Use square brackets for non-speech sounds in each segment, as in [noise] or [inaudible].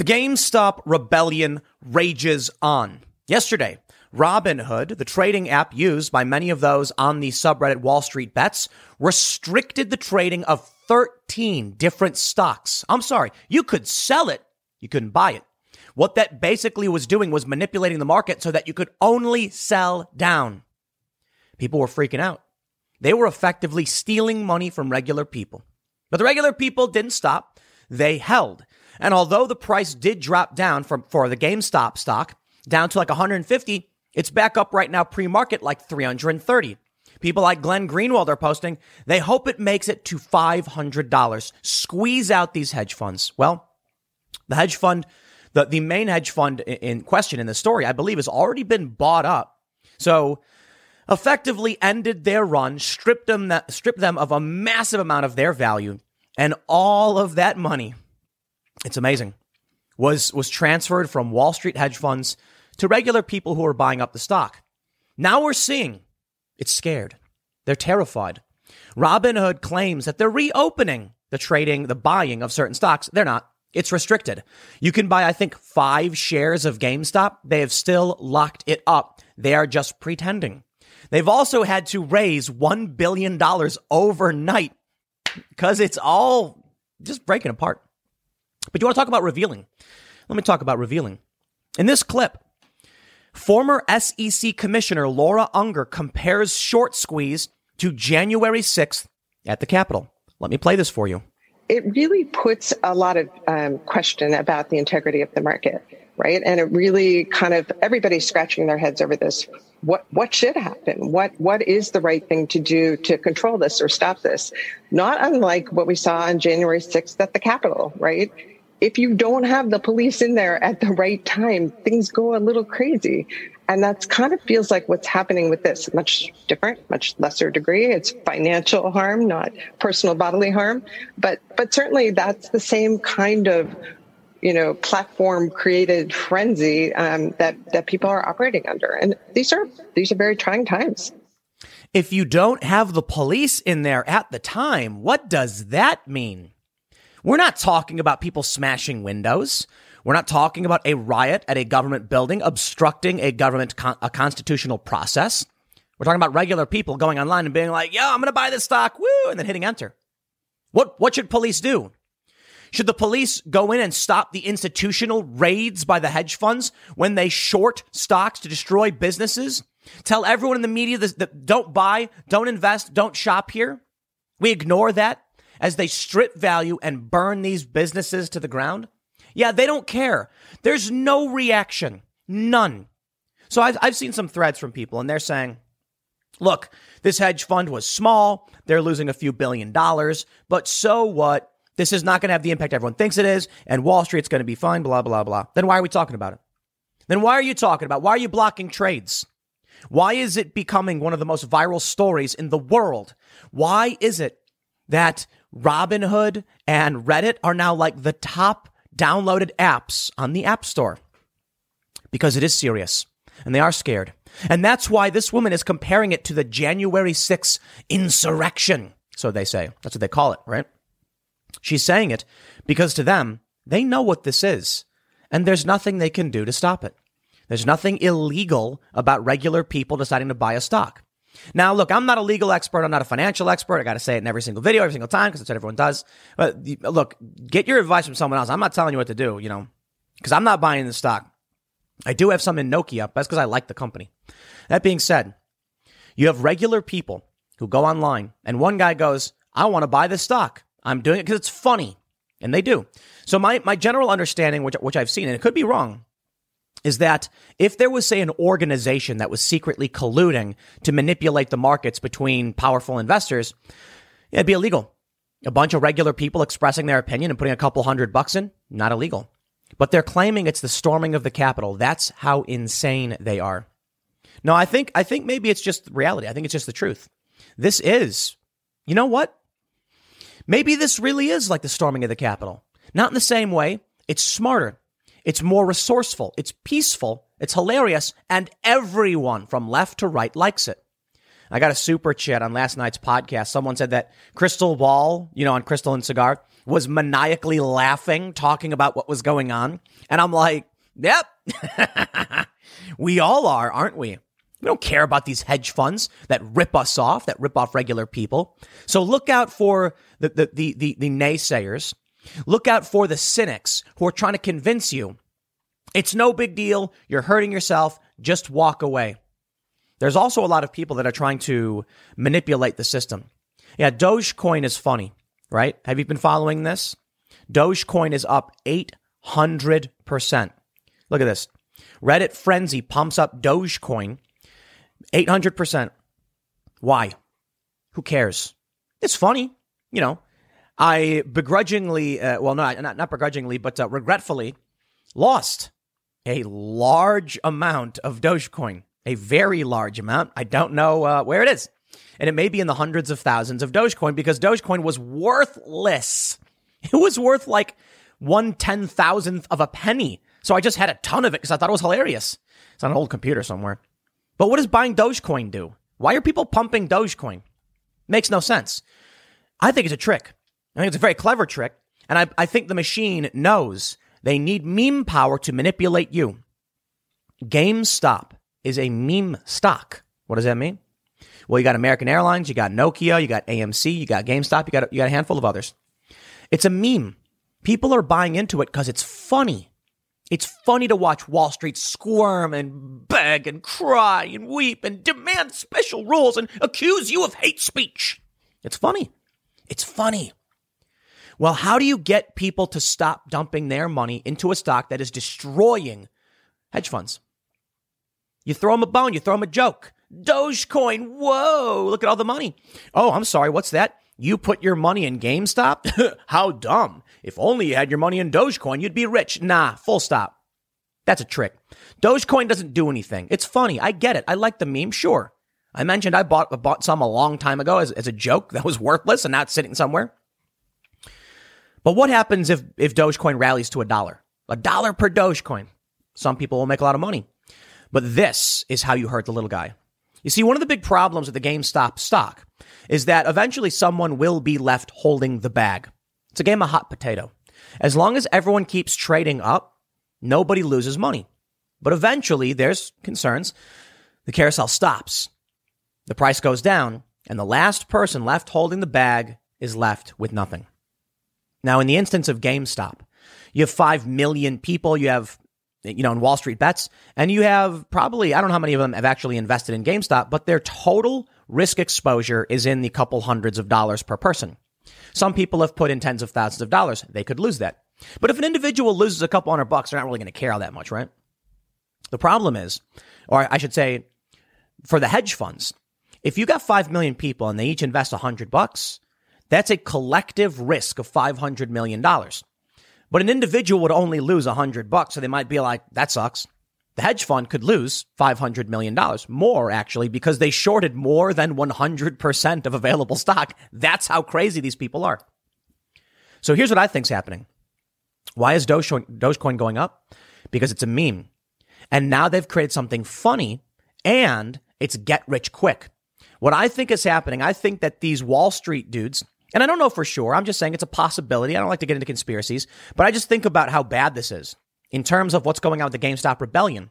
The GameStop rebellion rages on. Yesterday, Robinhood, the trading app used by many of those on the subreddit Wall Street Bets, restricted the trading of 13 different stocks. I'm sorry, you could sell it, you couldn't buy it. What that basically was doing was manipulating the market so that you could only sell down. People were freaking out. They were effectively stealing money from regular people. But the regular people didn't stop. They held. And although the price did drop down from, for the GameStop stock down to like 150, it's back up right now pre-market like 330. People like Glenn Greenwald are posting, they hope it makes it to $500. Squeeze out these hedge funds. Well, the hedge fund, the, the main hedge fund in question in the story, I believe has already been bought up. So effectively ended their run, stripped them, stripped them of a massive amount of their value, and all of that money, it's amazing, was, was transferred from Wall Street hedge funds to regular people who are buying up the stock. Now we're seeing it's scared. They're terrified. Robinhood claims that they're reopening the trading, the buying of certain stocks. They're not. It's restricted. You can buy, I think, five shares of GameStop. They have still locked it up. They are just pretending. They've also had to raise $1 billion overnight because it's all just breaking apart. But you want to talk about revealing? Let me talk about revealing. In this clip, former SEC Commissioner Laura Unger compares short squeeze to January 6th at the Capitol. Let me play this for you. It really puts a lot of um, question about the integrity of the market, right? And it really kind of everybody's scratching their heads over this what what should happen what what is the right thing to do to control this or stop this not unlike what we saw on january 6th at the capitol right if you don't have the police in there at the right time things go a little crazy. And that's kind of feels like what's happening with this. Much different much lesser degree. It's financial harm not personal bodily harm. But but certainly that's the same kind of you know, platform created frenzy um, that that people are operating under, and these are these are very trying times. If you don't have the police in there at the time, what does that mean? We're not talking about people smashing windows. We're not talking about a riot at a government building obstructing a government con- a constitutional process. We're talking about regular people going online and being like, "Yo, I'm going to buy this stock," woo, and then hitting enter. What what should police do? Should the police go in and stop the institutional raids by the hedge funds when they short stocks to destroy businesses? Tell everyone in the media that don't buy, don't invest, don't shop here. We ignore that as they strip value and burn these businesses to the ground. Yeah, they don't care. There's no reaction. None. So I've, I've seen some threads from people and they're saying, look, this hedge fund was small. They're losing a few billion dollars, but so what? This is not going to have the impact everyone thinks it is, and Wall Street's going to be fine, blah, blah, blah. Then why are we talking about it? Then why are you talking about? Why are you blocking trades? Why is it becoming one of the most viral stories in the world? Why is it that Robinhood and Reddit are now like the top downloaded apps on the App Store? Because it is serious and they are scared. And that's why this woman is comparing it to the January 6th insurrection. So they say. That's what they call it, right? She's saying it because to them, they know what this is, and there's nothing they can do to stop it. There's nothing illegal about regular people deciding to buy a stock. Now, look, I'm not a legal expert. I'm not a financial expert. I got to say it in every single video, every single time, because that's what everyone does. But look, get your advice from someone else. I'm not telling you what to do, you know, because I'm not buying the stock. I do have some in Nokia. That's because I like the company. That being said, you have regular people who go online, and one guy goes, I want to buy this stock. I'm doing it because it's funny. And they do. So my, my general understanding, which, which I've seen, and it could be wrong, is that if there was, say, an organization that was secretly colluding to manipulate the markets between powerful investors, it'd be illegal. A bunch of regular people expressing their opinion and putting a couple hundred bucks in, not illegal. But they're claiming it's the storming of the Capitol. That's how insane they are. No, I think I think maybe it's just reality. I think it's just the truth. This is, you know what? Maybe this really is like the storming of the Capitol. Not in the same way. It's smarter. It's more resourceful. It's peaceful. It's hilarious. And everyone from left to right likes it. I got a super chat on last night's podcast. Someone said that Krystal Ball, you know, on Krystal and Saagar, was maniacally laughing, talking about what was going on. And I'm like, yep, [laughs] we all are, aren't we? We don't care about these hedge funds that rip us off, that rip off regular people. So look out for the, the, the, the, the naysayers. Look out for the cynics who are trying to convince you it's no big deal. You're hurting yourself. Just walk away. There's also a lot of people that are trying to manipulate the system. Yeah, Dogecoin is funny, right? Have you been following this? Dogecoin is up 800%. Look at this. Reddit Frenzy pumps up Dogecoin 800%. Why? Who cares? It's funny. You know, I begrudgingly, uh, well, no, not, not begrudgingly, but uh, regretfully lost a large amount of Dogecoin, a very large amount. I don't know uh, where it is. And it may be in the hundreds of thousands of Dogecoin because Dogecoin was worthless. [laughs] It was worth like one ten thousandth of a penny. So I just had a ton of it because I thought it was hilarious. It's on an old computer somewhere. But what does buying Dogecoin do? Why are people pumping Dogecoin? Makes no sense. I think it's a trick. I think it's a very clever trick. And I, I think the machine knows they need meme power to manipulate you. GameStop is a meme stock. What does that mean? Well, you got American Airlines, you got Nokia, you got AMC, you got GameStop, you got, you got a handful of others. It's a meme. People are buying into it because it's funny. It's funny to watch Wall Street squirm and beg and cry and weep and demand special rules and accuse you of hate speech. It's funny. It's funny. Well, how do you get people to stop dumping their money into a stock that is destroying hedge funds? You throw them a bone, you throw them a joke. Dogecoin, whoa, look at all the money. Oh, I'm sorry, what's that? You put your money in GameStop? [laughs] How dumb. If only you had your money in Dogecoin, you'd be rich. Nah, full stop. That's a trick. Dogecoin doesn't do anything. It's funny. I get it. I like the meme, sure. I mentioned I bought, bought some a long time ago as, as a joke that was worthless and not sitting somewhere. But what happens if, if Dogecoin rallies to a dollar? A dollar per Dogecoin. Some people will make a lot of money. But this is how you hurt the little guy. You see, one of the big problems with the GameStop stock is that eventually someone will be left holding the bag. It's a game of hot potato. As long as everyone keeps trading up, nobody loses money. But eventually there's concerns. The carousel stops. The price goes down and the last person left holding the bag is left with nothing. Now, in the instance of GameStop, you have 5 million people. You have you know, in Wall Street bets. And you have probably, I don't know how many of them have actually invested in GameStop, but their total risk exposure is in the couple hundreds of dollars per person. Some people have put in tens of thousands of dollars. They could lose that. But if an individual loses a couple hundred bucks, they're not really going to care all that much, right? The problem is, or I should say, for the hedge funds, if you got 5 million people and they each invest 100 bucks, that's a collective risk of $500 million. But an individual would only lose a hundred bucks. So they might be like, that sucks. The hedge fund could lose $500 million more actually because they shorted more than 100% of available stock. That's how crazy these people are. So here's what I think's happening. Why is Dogecoin going up? Because it's a meme. And now they've created something funny and it's get rich quick. What I think is happening, I think that these Wall Street dudes, and I don't know for sure. I'm just saying it's a possibility. I don't like to get into conspiracies, but I just think about how bad this is in terms of what's going on with the GameStop rebellion.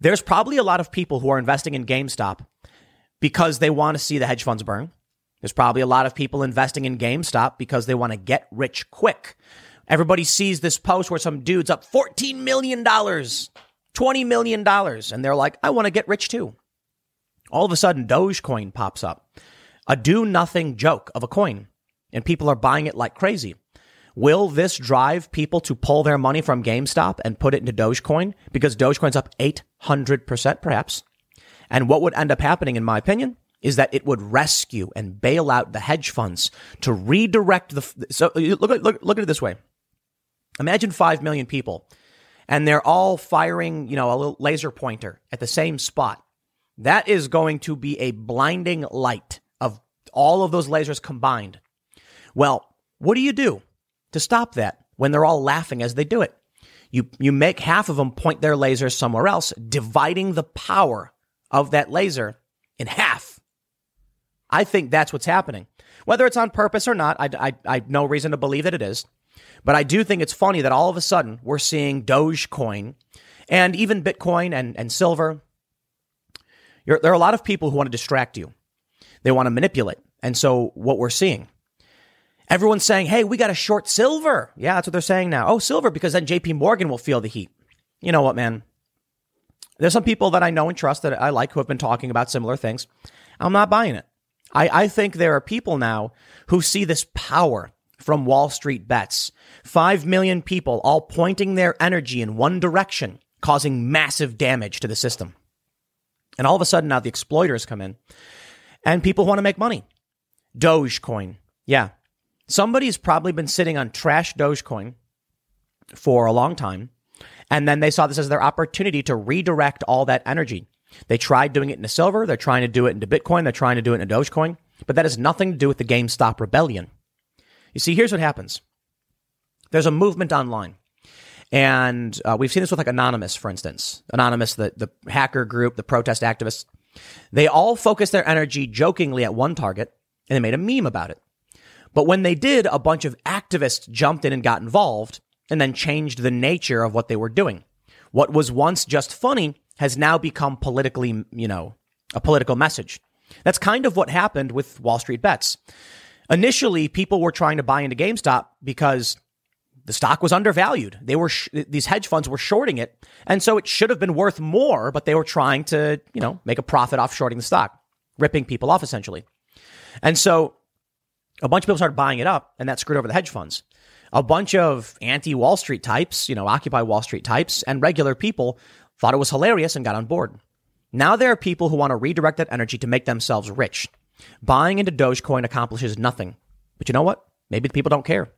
There's probably a lot of people who are investing in GameStop because they want to see the hedge funds burn. There's probably a lot of people investing in GameStop because they want to get rich quick. Everybody sees this post where some dude's up $14 million, $20 million, and they're like, I want to get rich too. All of a sudden, Dogecoin pops up a do nothing joke of a coin, and people are buying it like crazy. Will this drive people to pull their money from GameStop and put it into Dogecoin? Because Dogecoin's up 800% perhaps. And what would end up happening, in my opinion, is that it would rescue and bail out the hedge funds to redirect the. So uh, look at, look, look at it this way. Imagine 5 million people and they're all firing, you know, a little laser pointer at the same spot. That is going to be a blinding light all of those lasers combined. Well, what do you do to stop that when they're all laughing as they do it? You, you make half of them point their lasers somewhere else, dividing the power of that laser in half. I think that's what's happening. Whether it's on purpose or not, I, I, I have no reason to believe that it is. But I do think it's funny that all of a sudden we're seeing Dogecoin and even Bitcoin and, and silver. You're, there are a lot of people who want to distract you. They want to manipulate. And so what we're seeing, everyone's saying, hey, we got to short silver. Yeah, that's what they're saying now. Oh, silver, because then JP Morgan will feel the heat. You know what, man? There's some people that I know and trust that I like who have been talking about similar things. I'm not buying it. I, I think there are people now who see this power from Wall Street bets. Five million people all pointing their energy in one direction, causing massive damage to the system. And all of a sudden now the exploiters come in and people want to make money. Dogecoin. Yeah. Somebody's probably been sitting on trash Dogecoin for a long time. And then they saw this as their opportunity to redirect all that energy. They tried doing it into silver. They're trying to do it into Bitcoin. They're trying to do it into Dogecoin. But that has nothing to do with the GameStop rebellion. You see, here's what happens. There's a movement online. And uh, we've seen this with like Anonymous, for instance. Anonymous, the, the hacker group, the protest activists. They all focused their energy jokingly at one target and they made a meme about it. But when they did, a bunch of activists jumped in and got involved and then changed the nature of what they were doing. What was once just funny has now become politically, you know, a political message. That's kind of what happened with Wall Street bets. Initially, people were trying to buy into GameStop because the stock was undervalued. They were sh- these hedge funds were shorting it, and so it should have been worth more, but they were trying to, you know, make a profit off shorting the stock, ripping people off essentially. And so a bunch of people started buying it up, and that screwed over the hedge funds. A bunch of anti Wall Street types, you know, Occupy Wall Street types, and regular people thought it was hilarious and got on board. Now there are people who want to redirect that energy to make themselves rich. Buying into Dogecoin accomplishes nothing. But you know what? Maybe the people don't care.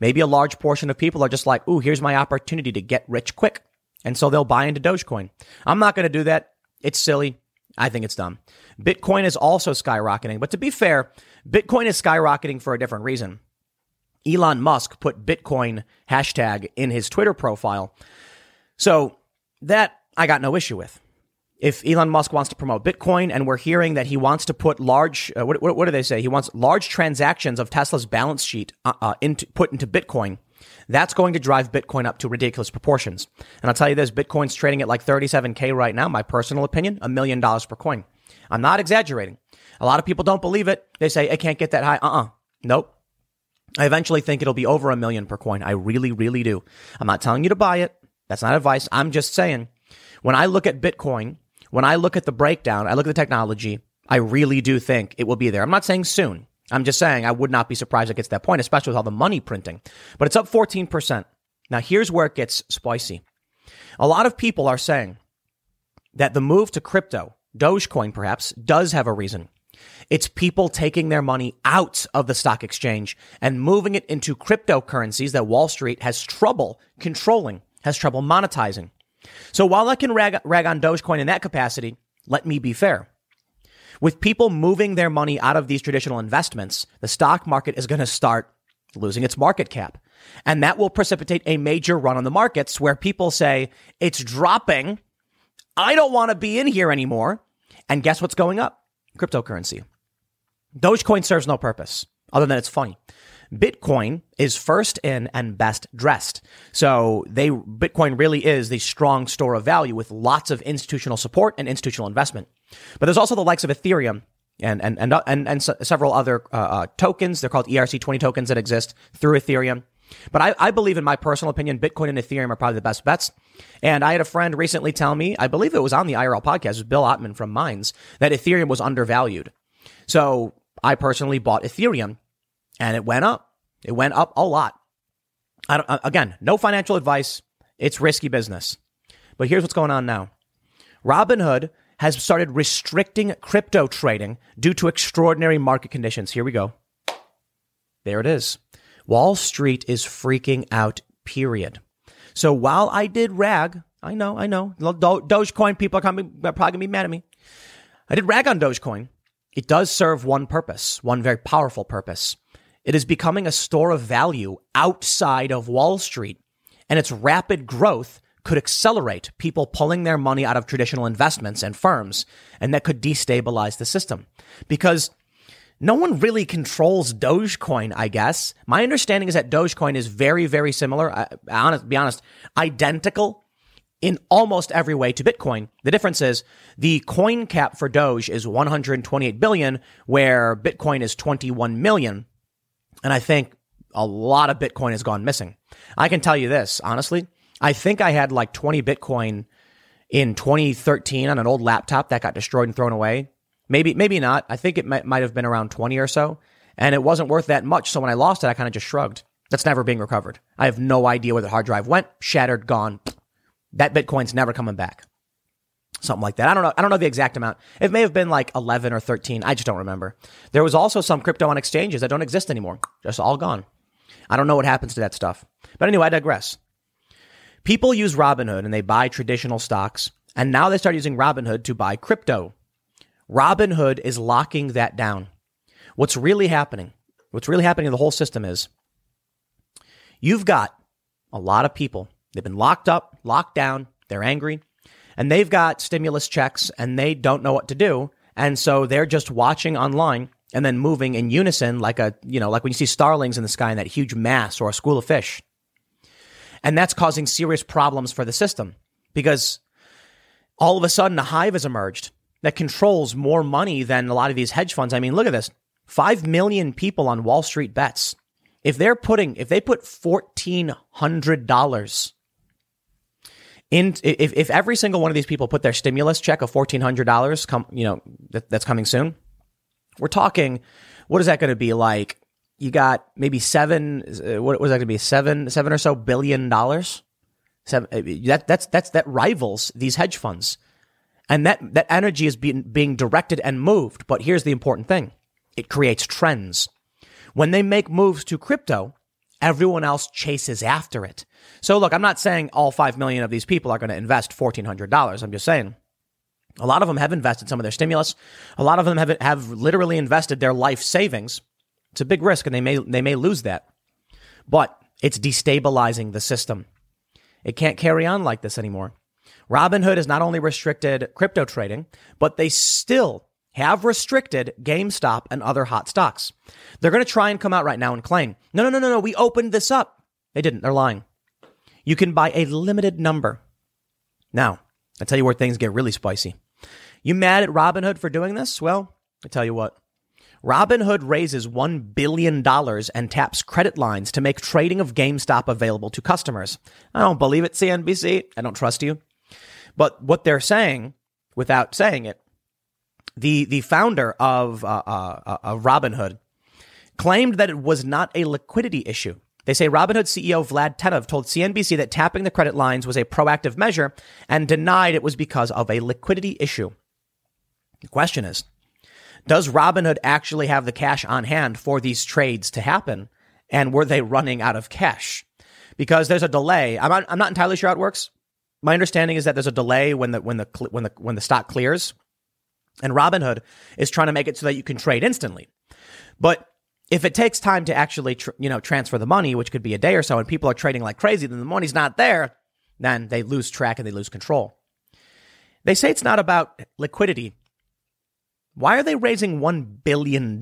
Maybe a large portion of people are just like, ooh, here's my opportunity to get rich quick. And so they'll buy into Dogecoin. I'm not going to do that. It's silly. I think it's dumb. Bitcoin is also skyrocketing. But to be fair, Bitcoin is skyrocketing for a different reason. Elon Musk put Bitcoin hashtag in his Twitter profile. So that I got no issue with. If Elon Musk wants to promote Bitcoin and we're hearing that he wants to put large, uh, what, what, what, do they say? He wants large transactions of Tesla's balance sheet uh, uh, into, put into Bitcoin. That's going to drive Bitcoin up to ridiculous proportions. And I'll tell you this, Bitcoin's trading at like 37K right now. My personal opinion, a million dollars per coin. I'm not exaggerating. A lot of people don't believe it. They say, it can't get that high. Uh-uh. Nope. I eventually think it'll be over a million per coin. I really, really do. I'm not telling you to buy it. That's not advice. I'm just saying when I look at Bitcoin, when I look at the breakdown, I look at the technology, I really do think it will be there. I'm not saying soon. I'm just saying I would not be surprised it gets to that point, especially with all the money printing. But it's up 14%. Now here's where it gets spicy. A lot of people are saying that the move to crypto, Dogecoin perhaps, does have a reason. It's people taking their money out of the stock exchange and moving it into cryptocurrencies that Wall Street has trouble controlling, has trouble monetizing. So while I can rag, rag on Dogecoin in that capacity, let me be fair. With people moving their money out of these traditional investments, the stock market is going to start losing its market cap. And that will precipitate a major run on the markets where people say, it's dropping. I don't want to be in here anymore. And guess what's going up? Cryptocurrency. Dogecoin serves no purpose other than it's funny. Bitcoin is first in and best dressed. So they Bitcoin really is the strong store of value with lots of institutional support and institutional investment. But there's also the likes of Ethereum and and and and, and several other uh, uh, tokens. They're called ERC20 tokens that exist through Ethereum. But I, I believe, in my personal opinion, Bitcoin and Ethereum are probably the best bets. And I had a friend recently tell me, I believe it was on the IRL podcast, it was Bill Ottman from Minds, that Ethereum was undervalued. So I personally bought Ethereum and it went up. It went up a lot. Uh, again, no financial advice. It's risky business. But here's what's going on now. Robinhood has started restricting crypto trading due to extraordinary market conditions. Here we go. There it is. Wall Street is freaking out, period. So while I did rag, I know, I know, Dogecoin people are, coming, are probably going to be mad at me. I did rag on Dogecoin. It does serve one purpose, one very powerful purpose. It is becoming a store of value outside of Wall Street, and its rapid growth could accelerate people pulling their money out of traditional investments and firms, and that could destabilize the system. Because no one really controls Dogecoin, I guess. My understanding is that Dogecoin is very, very similar. I, honest, be honest, identical in almost every way to Bitcoin. The difference is the coin cap for Doge is 128 billion, where Bitcoin is 21 million. And I think a lot of Bitcoin has gone missing. I can tell you this, honestly. I think I had like 20 Bitcoin in 2013 on an old laptop that got destroyed and thrown away. Maybe, maybe not. I think it might, might have been around 20 or so. And it wasn't worth that much. So when I lost it, I kind of just shrugged. That's never being recovered. I have no idea where the hard drive went. Shattered, gone. That Bitcoin's never coming back. Something like that. I don't know. I don't know the exact amount. It may have been like 11 or 13. I just don't remember. There was also some crypto on exchanges that don't exist anymore. Just all gone. I don't know what happens to that stuff. But anyway, I digress. People use Robinhood and they buy traditional stocks. And now they start using Robinhood to buy crypto. Robinhood is locking that down. What's really happening, what's really happening in the whole system is you've got a lot of people They've been locked up, locked down. They're angry and they've got stimulus checks and they don't know what to do. And so they're just watching online and then moving in unison like a, you know, like when you see starlings in the sky in that huge mass or a school of fish. And that's causing serious problems for the system because all of a sudden a hive has emerged that controls more money than a lot of these hedge funds. I mean, look at this. 5 million people on Wall Street bets. If they're putting, if they put $1,400 in if, if every single one of these people put their stimulus check of fourteen hundred dollars come you know that, that's coming soon we're talking what is that going to be like? You got maybe seven uh, what was that going to be seven seven or so billion dollars? Seven uh, that that's that's that rivals these hedge funds. And that that energy is being being directed and moved but here's the important thing. It creates trends. When they make moves to crypto everyone else chases after it. So look, I'm not saying all 5 million of these people are going to invest $1,400. I'm just saying a lot of them have invested some of their stimulus. A lot of them have, have literally invested their life savings. It's a big risk and they may, they may lose that, but it's destabilizing the system. It can't carry on like this anymore. Robinhood has not only restricted crypto trading, but they still have restricted GameStop and other hot stocks. They're going to try and come out right now and claim, no, no, no, no, no, we opened this up. They didn't. They're lying. You can buy a limited number. Now, I tell you where things get really spicy. You mad at Robinhood for doing this? Well, I tell you what. Robinhood raises $1 billion and taps credit lines to make trading of GameStop available to customers. I don't believe it, CNBC. I don't trust you. But what they're saying, without saying it, the the founder of uh, uh, uh, Robinhood claimed that it was not a liquidity issue. They say Robinhood CEO Vlad Tenev told CNBC that tapping the credit lines was a proactive measure and denied it was because of a liquidity issue. The question is, does Robinhood actually have the cash on hand for these trades to happen? And were they running out of cash? Because there's a delay. I'm not, I'm not entirely sure how it works. My understanding is that there's a delay when the when the when the when the stock clears and Robinhood is trying to make it so that you can trade instantly. But if it takes time to actually, tr- you know, transfer the money, which could be a day or so, and people are trading like crazy, then the money's not there, then they lose track and they lose control. They say it's not about liquidity. Why are they raising $1 billion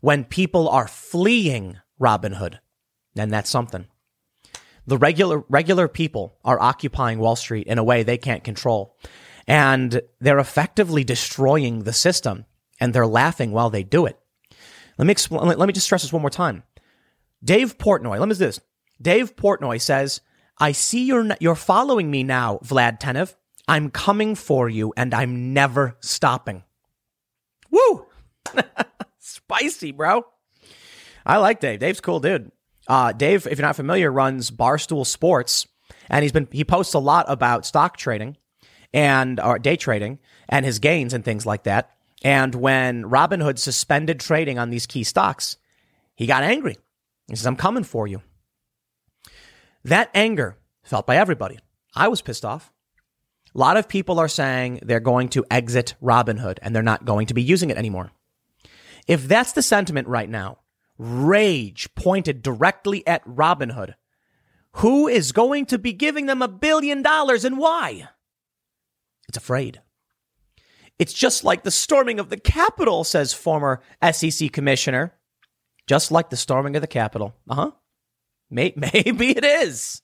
when people are fleeing Robinhood? And that's something. The regular, regular people are occupying Wall Street in a way they can't control and they're effectively destroying the system and they're laughing while they do it. Let me explain. Let me just stress this one more time. Dave Portnoy, let me do this. Dave Portnoy says, I see you're, you're following me now, Vlad Tenev. I'm coming for you and I'm never stopping. Woo! [laughs] Spicy, bro. I like Dave. Dave's cool dude. Uh, Dave, if you're not familiar, runs Barstool Sports and he's been, he posts a lot about stock trading and or day trading and his gains and things like that. And when Robinhood suspended trading on these key stocks, he got angry. He says, I'm coming for you. That anger felt by everybody. I was pissed off. A lot of people are saying they're going to exit Robinhood and they're not going to be using it anymore. If that's the sentiment right now, rage pointed directly at Robinhood, who is going to be giving them a billion dollars and why? It's afraid. It's just like the storming of the Capitol, says former SEC commissioner. Just like the storming of the Capitol. Uh huh. [laughs] Maybe it is.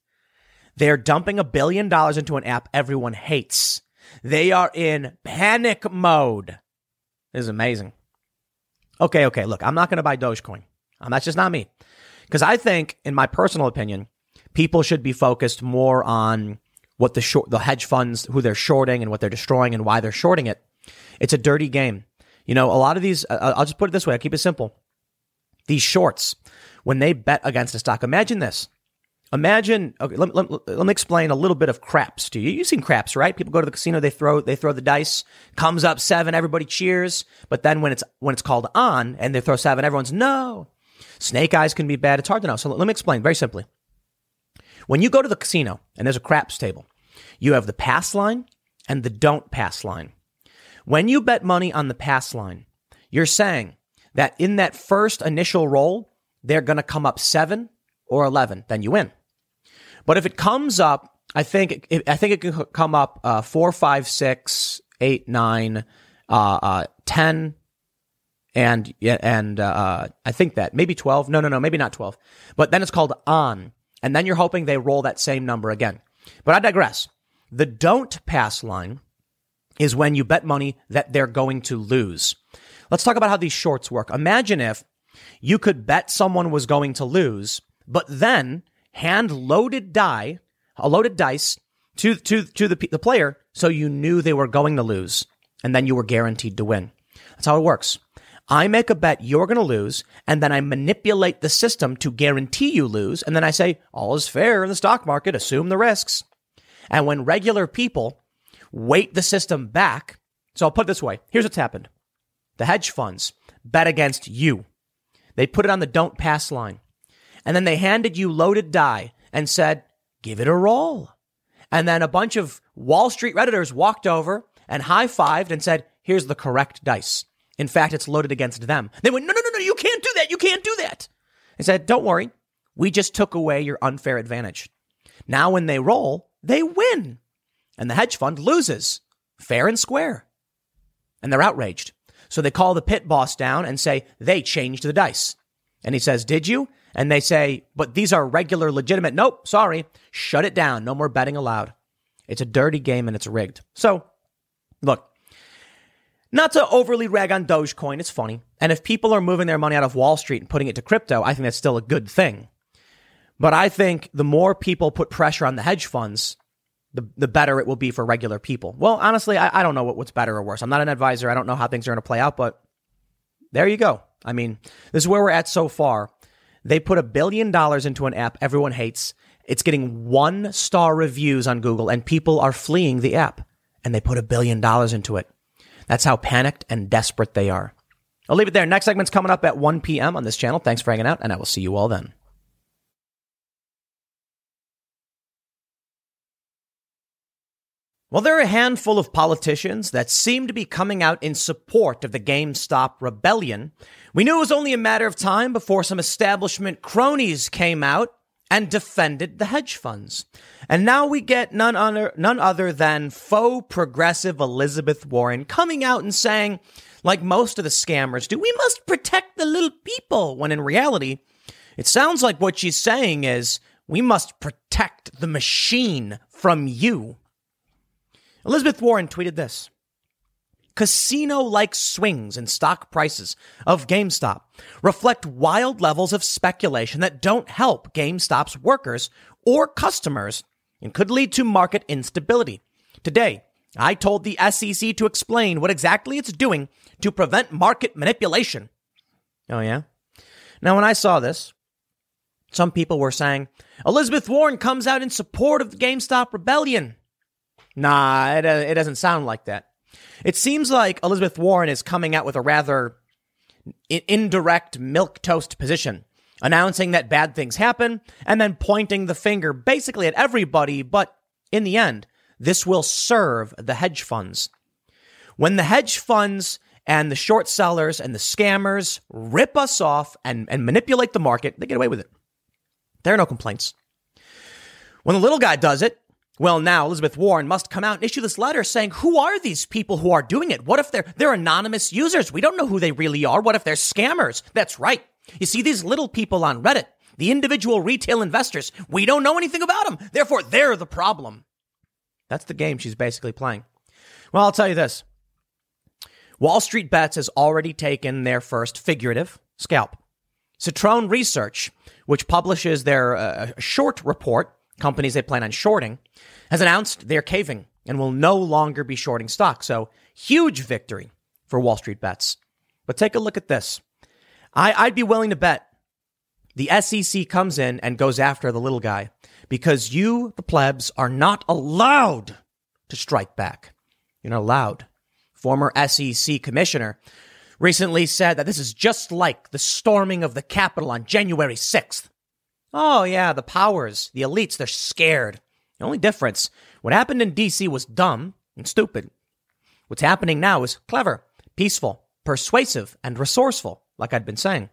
They're dumping a billion dollars into an app everyone hates. They are in panic mode. This is amazing. Okay, okay. Look, I'm not going to buy Dogecoin. Um, that's just not me. Because I think, in my personal opinion, people should be focused more on what the short, the hedge funds, who they're shorting and what they're destroying and why they're shorting it. It's a dirty game. You know, a lot of these, uh, I'll just put it this way. I'll keep it simple. These shorts, when they bet against a stock, imagine this. Imagine, okay, let, let, let, me explain a little bit of craps to you. You've seen craps, right? People go to the casino, they throw, they throw the dice, comes up seven, everybody cheers. But then when it's, when it's called on and they throw seven, everyone's no. Snake eyes can be bad. It's hard to know. So let me explain very simply. When you go to the casino and there's a craps table, you have the pass line and the don't pass line. When you bet money on the pass line, you're saying that in that first initial roll, they're going to come up seven or 11, then you win. But if it comes up, I think it, I think it could come up uh, four, five, six, eight, nine, uh, uh, ten, and and uh, I think that maybe twelve. No, no, no, maybe not twelve. But then it's called on, and then you're hoping they roll that same number again. But I digress. The don't pass line is when you bet money that they're going to lose. Let's talk about how these shorts work. Imagine if you could bet someone was going to lose but then hand loaded die, a loaded dice to, to, to the, the player so you knew they were going to lose and then you were guaranteed to win. That's how it works. I make a bet you're going to lose, and then I manipulate the system to guarantee you lose, and then I say, all is fair in the stock market, assume the risks. And when regular people weight the system back, so I'll put it this way here's what's happened the hedge funds bet against you, they put it on the don't pass line and then they handed you loaded die and said, give it a roll. And then a bunch of Wall Street Redditors walked over and high fived and said, here's the correct dice. In fact, it's loaded against them. They went, no, no, no, no, you can't do that. You can't do that. I said, don't worry. We just took away your unfair advantage. Now, when they roll, they win. And the hedge fund loses fair and square. And they're outraged. So they call the pit boss down and say, they changed the dice. And he says, did you? and they say, but these are regular, legitimate. Nope, sorry. Shut it down. No more betting allowed. It's a dirty game and it's rigged. So, look, not to overly rag on Dogecoin, it's funny. And if people are moving their money out of Wall Street and putting it to crypto, I think that's still a good thing. But I think the more people put pressure on the hedge funds, the, the better it will be for regular people. Well, honestly, I, I don't know what, what's better or worse. I'm not an advisor. I don't know how things are going to play out, but there you go. I mean, this is where we're at so far. They put a billion dollars into an app everyone hates. It's getting one star reviews on Google and people are fleeing the app and they put a billion dollars into it. That's how panicked and desperate they are. I'll leave it there. Next segment's coming up at 1 p.m. on this channel. Thanks for hanging out and I will see you all then. Well, there are a handful of politicians that seem to be coming out in support of the GameStop rebellion. We knew it was only a matter of time before some establishment cronies came out and defended the hedge funds. And now we get none other, none other than faux progressive Elizabeth Warren coming out and saying, like most of the scammers do, we must protect the little people, when in reality, it sounds like what she's saying is, we must protect the machine from you. Elizabeth Warren tweeted this Casino like swings in stock prices of GameStop reflect wild levels of speculation that don't help GameStop's workers or customers and could lead to market instability. Today, I told the SEC to explain what exactly it's doing to prevent market manipulation. Oh, yeah? Now, when I saw this, some people were saying, Elizabeth Warren comes out in support of the GameStop rebellion. Nah, it, uh, it doesn't sound like that. It seems like Elizabeth Warren is coming out with a rather indirect milk toast position, announcing that bad things happen and then pointing the finger basically at everybody. But in the end, this will serve the hedge funds. When the hedge funds and the short sellers and the scammers rip us off and, and manipulate the market, they get away with it. There are no complaints. When the little guy does it, well, now Elizabeth Warren must come out and issue this letter saying, who are these people who are doing it? What if they're, they're anonymous users? We don't know who they really are. What if they're scammers? That's right. You see, these little people on Reddit, the individual retail investors, we don't know anything about them. Therefore, they're the problem. That's the game she's basically playing. Well, I'll tell you this. Wall Street Bets has already taken their first figurative scalp. Citron Research, which publishes their uh, short report, companies they plan on shorting, has announced they're caving and will no longer be shorting stock. So huge victory for Wall Street Bets. But take a look at this. I, I'd be willing to bet the SEC comes in and goes after the little guy because you, the plebs, are not allowed to strike back. You're not allowed. Former SEC commissioner recently said that this is just like the storming of the Capitol on January 6th. Oh, yeah, the powers, the elites, they're scared. The only difference, what happened in DC was dumb and stupid. What's happening now is clever, peaceful, persuasive, and resourceful, like I'd been saying.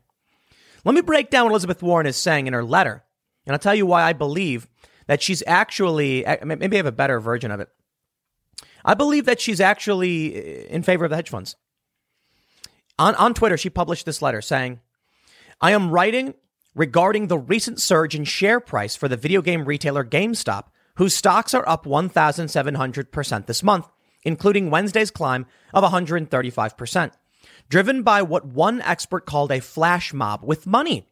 Let me break down what Elizabeth Warren is saying in her letter, and I'll tell you why I believe that she's actually, maybe I have a better version of it. I believe that she's actually uh, in favor of the hedge funds. On, on Twitter, she published this letter saying, I am writing regarding the recent surge in share price for the video game retailer GameStop, whose stocks are up 1,700% this month, including Wednesday's climb of 135%, driven by what one expert called a flash mob with money.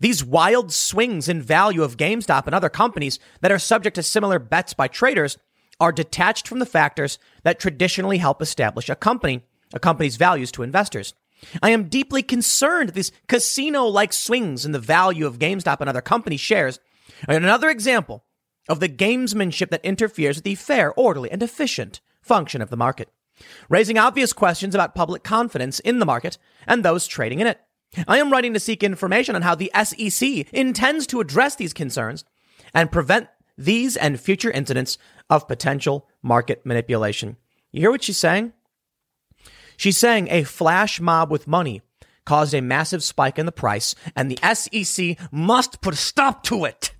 These wild swings in value of GameStop and other companies that are subject to similar bets by traders are detached from the factors that traditionally help establish a company, a company's values to investors. I am deeply concerned these casino like swings in the value of GameStop and other company shares are another example of the gamesmanship that interferes with the fair, orderly, and efficient function of the market, raising obvious questions about public confidence in the market and those trading in it. I am writing to seek information on how the SEC intends to address these concerns and prevent these and future incidents of potential market manipulation. You hear what she's saying? She's saying a flash mob with money caused a massive spike in the price, and the SEC must put a stop to it.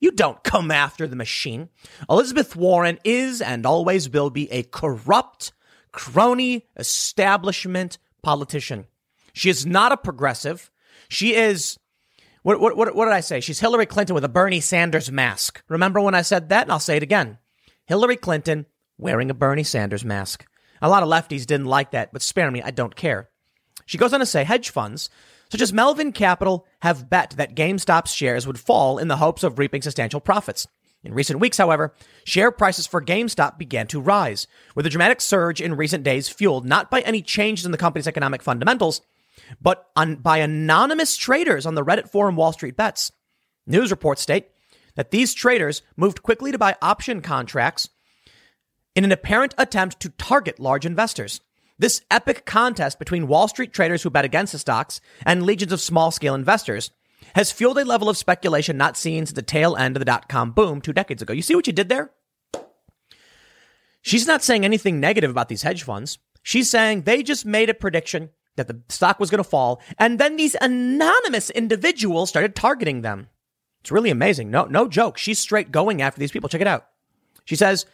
You don't come after the machine. Elizabeth Warren is and always will be a corrupt, crony establishment politician. She is not a progressive. She is what, what, what, what, did I say? She's Hillary Clinton with a Bernie Sanders mask. Remember when I said that? And I'll say it again. Hillary Clinton wearing a Bernie Sanders mask. A lot of lefties didn't like that, but spare me, I don't care. She goes on to say hedge funds, such as Melvin Capital, have bet that GameStop's shares would fall in the hopes of reaping substantial profits. In recent weeks, however, share prices for GameStop began to rise, with a dramatic surge in recent days fueled not by any changes in the company's economic fundamentals, but on, by anonymous traders on the Reddit forum Wall Street Bets. News reports state that these traders moved quickly to buy option contracts in an apparent attempt to target large investors. This epic contest between Wall Street traders who bet against the stocks and legions of small scale investors has fueled a level of speculation not seen since the tail end of the dot com boom two decades ago. You see what you did there? She's not saying anything negative about these hedge funds. She's saying they just made a prediction that the stock was going to fall, and then these anonymous individuals started targeting them. It's really amazing. No, no joke. She's straight going after these people. Check it out. She says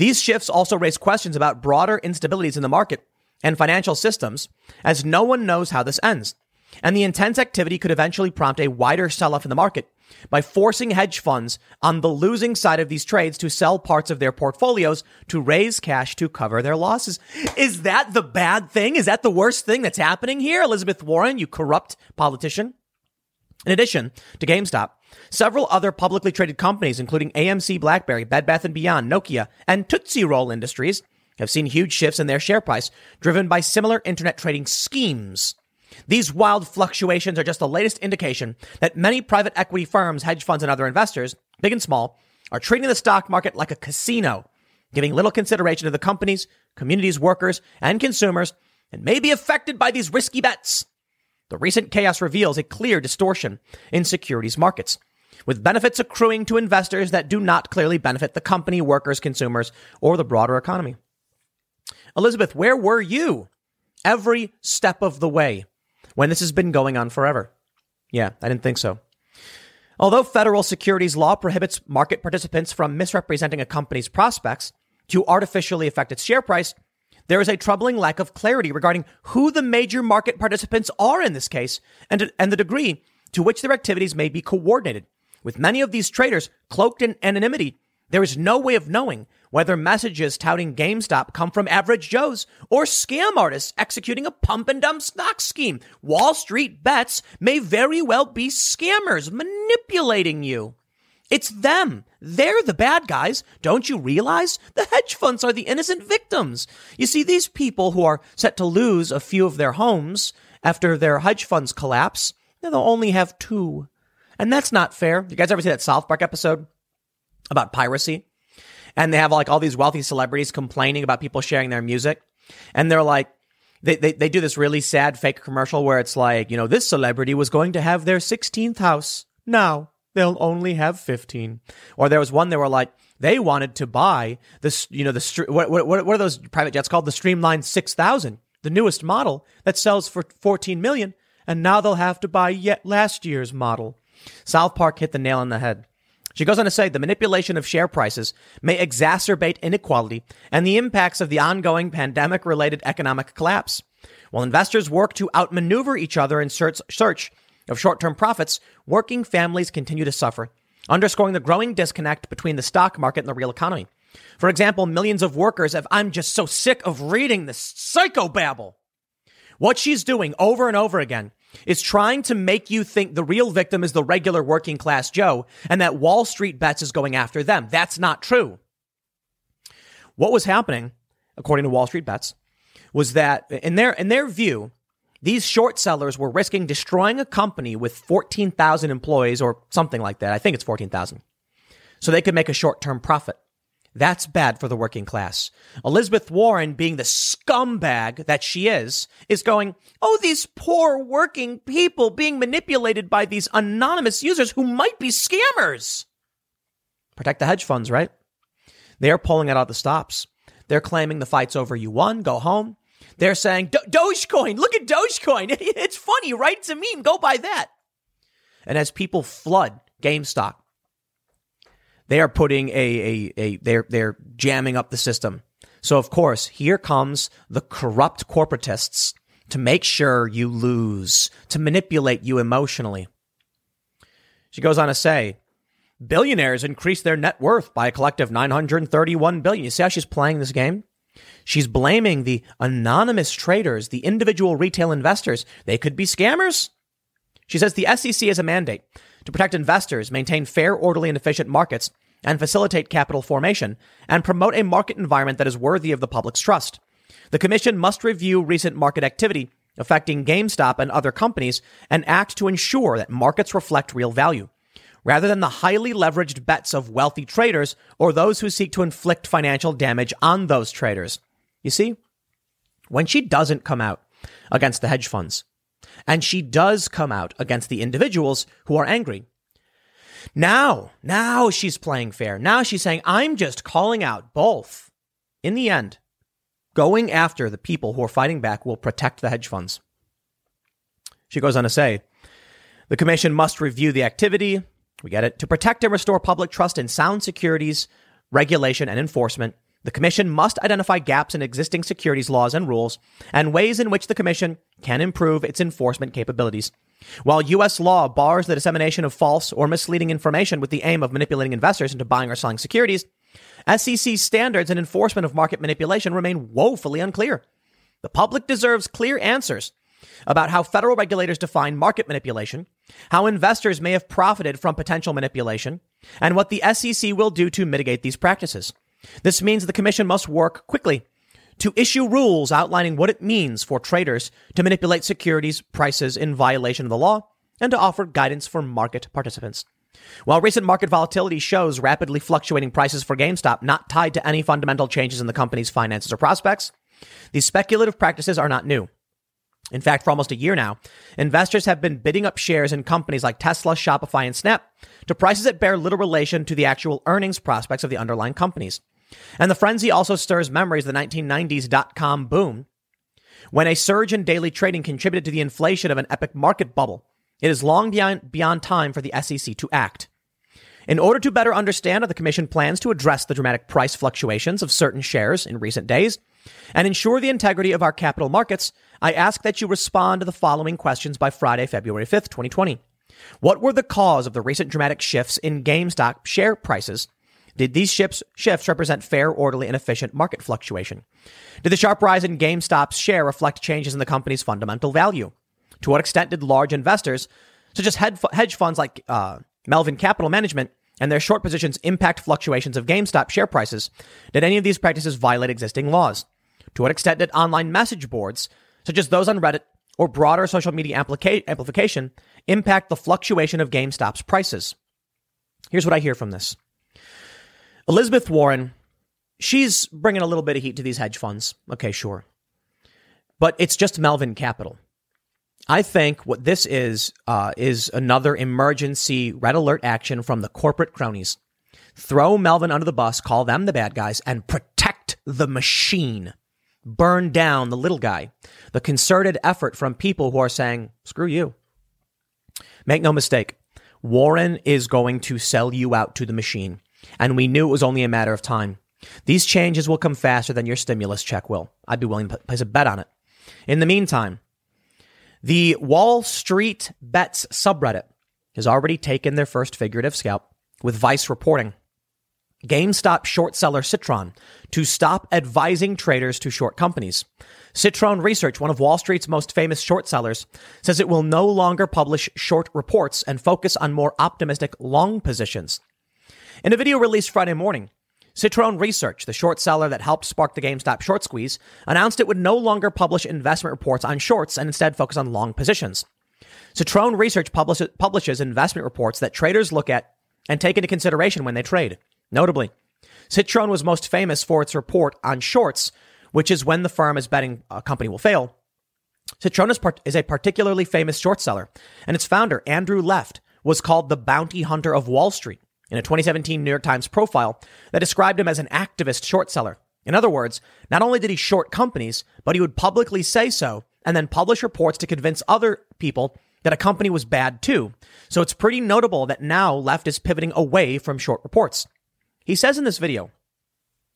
these shifts also raise questions about broader instabilities in the market and financial systems, as no one knows how this ends. And the intense activity could eventually prompt a wider sell off in the market by forcing hedge funds on the losing side of these trades to sell parts of their portfolios to raise cash to cover their losses. Is that the bad thing? Is that the worst thing that's happening here? Elizabeth Warren, you corrupt politician. In addition to GameStop, several other publicly traded companies, including AMC, BlackBerry, Bed Bath & Beyond, Nokia, and Tootsie Roll Industries, have seen huge shifts in their share price driven by similar internet trading schemes. These wild fluctuations are just the latest indication that many private equity firms, hedge funds, and other investors, big and small, are treating the stock market like a casino, giving little consideration to the companies, communities, workers, and consumers, and may be affected by these risky bets. The recent chaos reveals a clear distortion in securities markets, with benefits accruing to investors that do not clearly benefit the company, workers, consumers, or the broader economy. Elizabeth, where were you every step of the way when this has been going on forever? Yeah, I didn't think so. Although federal securities law prohibits market participants from misrepresenting a company's prospects to artificially affect its share price, there is a troubling lack of clarity regarding who the major market participants are in this case and, and the degree to which their activities may be coordinated. With many of these traders cloaked in anonymity, there is no way of knowing whether messages touting GameStop come from average Joes or scam artists executing a pump and dump stock scheme. Wall Street bets may very well be scammers manipulating you. It's them. They're the bad guys. Don't you realize? The hedge funds are the innocent victims. You see, these people who are set to lose a few of their homes after their hedge funds collapse, they'll only have two. And that's not fair. You guys ever see that South Park episode about piracy? and they have like all these wealthy celebrities complaining about people sharing their music. And they're like, they, they, they do this really sad fake commercial where it's like, you know, this celebrity was going to have their 16th house. Now they'll only have 15. Or there was one they were like, they wanted to buy this, you know, the, what, what, what are those private jets called? The Streamline 6000, the newest model that sells for 14 million. And now they'll have to buy yet last year's model. South Park hit the nail on the head. She goes on to say the manipulation of share prices may exacerbate inequality and the impacts of the ongoing pandemic related economic collapse. While investors work to outmaneuver each other in search, search of short term profits, working families continue to suffer, underscoring the growing disconnect between the stock market and the real economy. For example, millions of workers have, I'm just so sick of reading this psychobabble. What she's doing over and over again is trying to make you think the real victim is the regular working class Joe and that Wall Street bets is going after them. That's not true. What was happening, according to Wall Street bets, was that in their in their view, these short sellers were risking destroying a company with 14,000 employees or something like that. I think it's 14,000. So they could make a short-term profit. That's bad for the working class. Elizabeth Warren, being the scumbag that she is, is going, Oh, these poor working people being manipulated by these anonymous users who might be scammers. Protect the hedge funds, right? They're pulling it out the stops. They're claiming the fight's over. You won, go home. They're saying, Dogecoin, look at Dogecoin. [laughs] It's funny, right? It's a meme. Go buy that. And as people flood GameStop, they are putting a, a, a they're, they're jamming up the system. So of course, here comes the corrupt corporatists to make sure you lose, to manipulate you emotionally. She goes on to say, billionaires increase their net worth by a collective 931 billion. You see how she's playing this game? She's blaming the anonymous traders, the individual retail investors. They could be scammers. She says the SEC has a mandate to protect investors, maintain fair, orderly, and efficient markets, and facilitate capital formation, and promote a market environment that is worthy of the public's trust. The Commission must review recent market activity affecting GameStop and other companies and act to ensure that markets reflect real value, rather than the highly leveraged bets of wealthy traders or those who seek to inflict financial damage on those traders. You see, when she doesn't come out against the hedge funds, and she does come out against the individuals who are angry. Now, now she's playing fair. Now she's saying, I'm just calling out both. In the end, going after the people who are fighting back will protect the hedge funds. She goes on to say, the commission must review the activity, we get it, to protect and restore public trust in sound securities, regulation, and enforcement the Commission must identify gaps in existing securities laws and rules and ways in which the Commission can improve its enforcement capabilities. While U.S. law bars the dissemination of false or misleading information with the aim of manipulating investors into buying or selling securities, SEC standards and enforcement of market manipulation remain woefully unclear. The public deserves clear answers about how federal regulators define market manipulation, how investors may have profited from potential manipulation, and what the SEC will do to mitigate these practices. This means the Commission must work quickly to issue rules outlining what it means for traders to manipulate securities prices in violation of the law and to offer guidance for market participants. While recent market volatility shows rapidly fluctuating prices for GameStop not tied to any fundamental changes in the company's finances or prospects, these speculative practices are not new. In fact, for almost a year now, investors have been bidding up shares in companies like Tesla, Shopify, and Snap to prices that bear little relation to the actual earnings prospects of the underlying companies. And the frenzy also stirs memories of the 1990s dot com boom, when a surge in daily trading contributed to the inflation of an epic market bubble It is long beyond, beyond time for the SEC to act. In order to better understand how the Commission plans to address the dramatic price fluctuations of certain shares in recent days and ensure the integrity of our capital markets, I ask that you respond to the following questions by Friday, February 5th, 2020. What were the cause of the recent dramatic shifts in GameStop share prices? Did these shifts, shifts represent fair, orderly, and efficient market fluctuation? Did the sharp rise in GameStop's share reflect changes in the company's fundamental value? To what extent did large investors, such as hedge funds like uh, Melvin Capital Management, and their short positions impact fluctuations of GameStop share prices? Did any of these practices violate existing laws? To what extent did online message boards, such as those on Reddit or broader social media amplica- amplification, impact the fluctuation of GameStop's prices? Here's what I hear from this. Elizabeth Warren, she's bringing a little bit of heat to these hedge funds. Okay, sure. But it's just Melvin Capital. I think what this is uh, is another emergency red alert action from the corporate cronies. Throw Melvin under the bus, call them the bad guys, and protect the machine. Burn down the little guy. The concerted effort from people who are saying, screw you. Make no mistake, Warren is going to sell you out to the machine. And we knew it was only a matter of time. These changes will come faster than your stimulus check will. I'd be willing to place a bet on it. In the meantime, the Wall Street Bets subreddit has already taken their first figurative scalp, with Vice reporting. GameStop short seller Citron to stop advising traders to short companies. Citron Research, one of Wall Street's most famous short sellers, says it will no longer publish short reports and focus on more optimistic long positions. In a video released Friday morning, Citron Research, the short seller that helped spark the GameStop short squeeze, announced it would no longer publish investment reports on shorts and instead focus on long positions. Citron Research publishes investment reports that traders look at and take into consideration when they trade. Notably, Citron was most famous for its report on shorts, which is when the firm is betting a company will fail. Citron is, part- is a particularly famous short seller, and its founder, Andrew Left, was called the bounty hunter of Wall Street in a 2017 New York Times profile that described him as an activist short seller. In other words, not only did he short companies, but he would publicly say so and then publish reports to convince other people that a company was bad too. So it's pretty notable that now Left is pivoting away from short reports. He says in this video,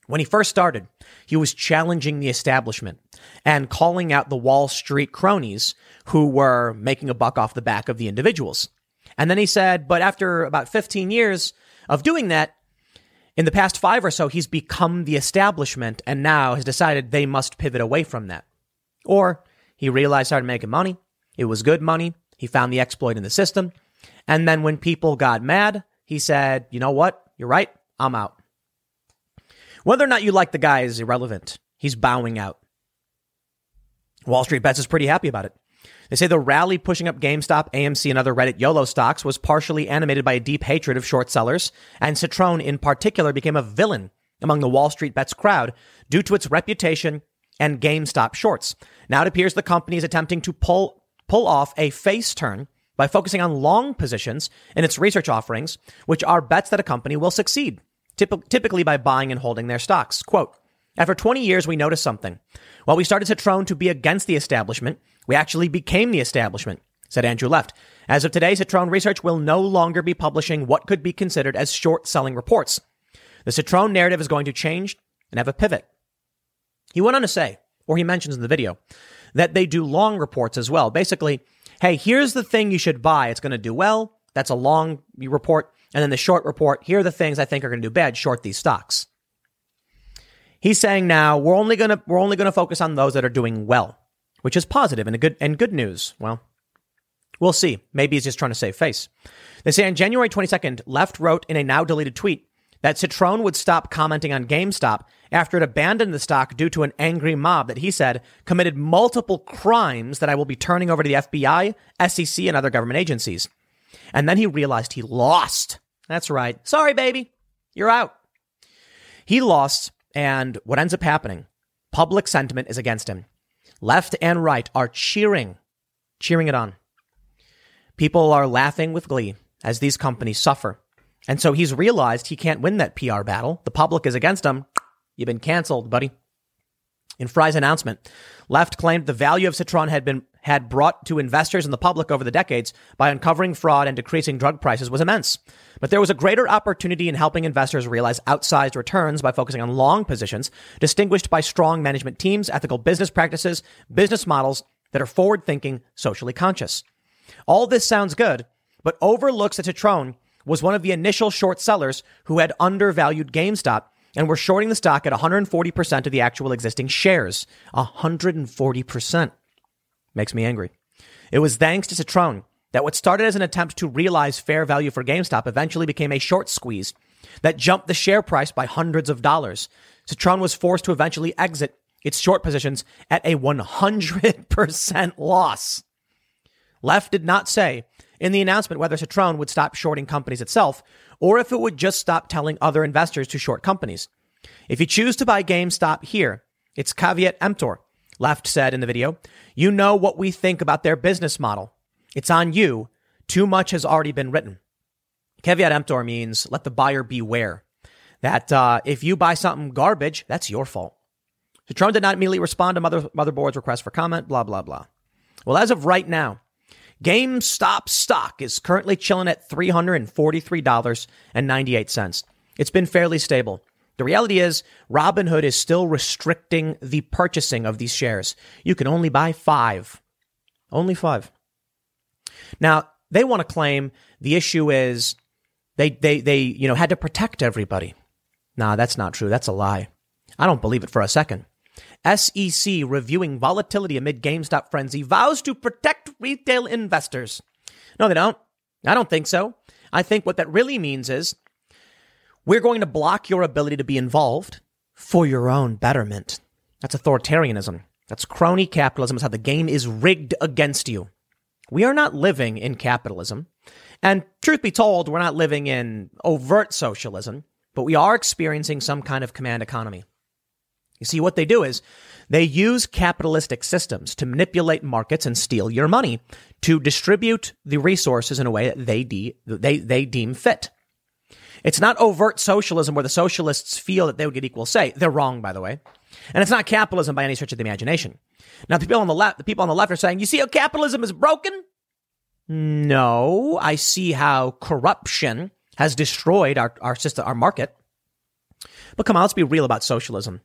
when he first started, he was challenging the establishment and calling out the Wall Street cronies who were making a buck off the back of the individuals. And then he said, but after about 15 years, of doing that, in the past five or so, he's become the establishment and now has decided they must pivot away from that. Or he realized started making money. It was good money. He found the exploit in the system. And then when people got mad, he said, you know what? You're right. I'm out. Whether or not you like the guy is irrelevant. He's bowing out. Wall Street Bets is pretty happy about it. They say the rally pushing up GameStop, AMC, and other Reddit YOLO stocks was partially animated by a deep hatred of short sellers, and Citron in particular became a villain among the Wall Street Bets crowd due to its reputation and GameStop shorts. Now it appears the company is attempting to pull pull off a face turn by focusing on long positions in its research offerings, which are bets that a company will succeed, typically by buying and holding their stocks. Quote, after 20 years, we noticed something. While we started Citron to be against the establishment, we actually became the establishment, said Andrew Left. As of today, Citron Research will no longer be publishing what could be considered as short selling reports. The Citron narrative is going to change and have a pivot. He went on to say, or he mentions in the video, that they do long reports as well. Basically, hey, here's the thing you should buy. It's going to do well. That's a long report. And then the short report, here are the things I think are going to do bad. Short these stocks. He's saying now we're only going to we're only to focus on those that are doing well which is positive and a good and good news. Well, we'll see. Maybe he's just trying to save face. They say on January 22nd, Left wrote in a now deleted tweet that Citron would stop commenting on GameStop after it abandoned the stock due to an angry mob that he said committed multiple crimes that I will be turning over to the FBI, SEC, and other government agencies. And then he realized he lost. That's right. Sorry, baby. You're out. He lost, and what ends up happening? Public sentiment is against him. Left and right are cheering, cheering it on. People are laughing with glee as these companies suffer. And so he's realized he can't win that PR battle. The public is against him. You've been canceled, buddy. In Fry's announcement, Left claimed the value of Citron had been had brought to investors and the public over the decades by uncovering fraud and decreasing drug prices was immense. But there was a greater opportunity in helping investors realize outsized returns by focusing on long positions, distinguished by strong management teams, ethical business practices, business models that are forward thinking, socially conscious. All this sounds good, but overlooks that Citron was one of the initial short sellers who had undervalued GameStop and were shorting the stock at 140% of the actual existing shares. 140%. Makes me angry. It was thanks to Citron that what started as an attempt to realize fair value for GameStop eventually became a short squeeze that jumped the share price by hundreds of dollars. Citron was forced to eventually exit its short positions at a 100% loss. Left did not say in the announcement whether Citron would stop shorting companies itself or if it would just stop telling other investors to short companies. If you choose to buy GameStop here, it's caveat emptor, Left said in the video. You know what we think about their business model. It's on you. Too much has already been written. Caveat emptor means let the buyer beware that uh, if you buy something garbage, that's your fault. Citron did not immediately respond to Mother, Motherboard's request for comment, blah, blah, blah. Well, as of right now, GameStop stock is currently chilling at $343.98. It's been fairly stable. The reality is, Robinhood is still restricting the purchasing of these shares. You can only buy five. Only five. Now, they want to claim the issue is they, they, they, you know, had to protect everybody. Nah, that's not true. That's a lie. I don't believe it for a second. SEC reviewing volatility amid GameStop frenzy vows to protect retail investors. No, they don't. I don't think so. I think what that really means is we're going to block your ability to be involved for your own betterment. That's authoritarianism. That's crony capitalism. It's how the game is rigged against you. We are not living in capitalism. And truth be told, we're not living in overt socialism, but we are experiencing some kind of command economy. You see, what they do is they use capitalistic systems to manipulate markets and steal your money to distribute the resources in a way that they, de- they, they deem fit. It's not overt socialism where the socialists feel that they would get equal say. They're wrong, by the way. And it's not capitalism by any stretch of the imagination. Now, the people on the left, the people on the left are saying, you see how capitalism is broken? No, I see how corruption has destroyed our, our system, our market. But come on, let's be real about socialism.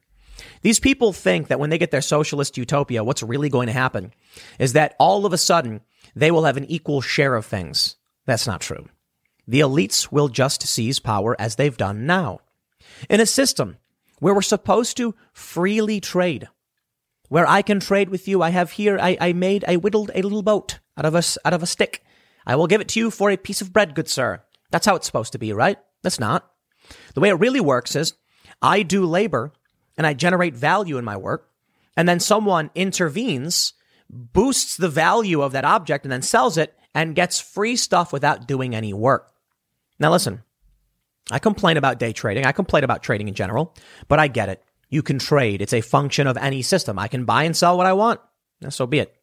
These people think that when they get their socialist utopia, what's really going to happen is that all of a sudden they will have an equal share of things. That's not true. The elites will just seize power as they've done now. In a system where we're supposed to freely trade, where I can trade with you, I have here, I, I made, I whittled a little boat out of a, out of a stick. I will give it to you for a piece of bread, good sir. That's how it's supposed to be, right? That's not. The way it really works is I do labor and I generate value in my work, and then someone intervenes, boosts the value of that object, and then sells it and gets free stuff without doing any work. Now, listen, I complain about day trading. I complain about trading in general, but I get it. You can trade. It's a function of any system. I can buy and sell what I want. So be it.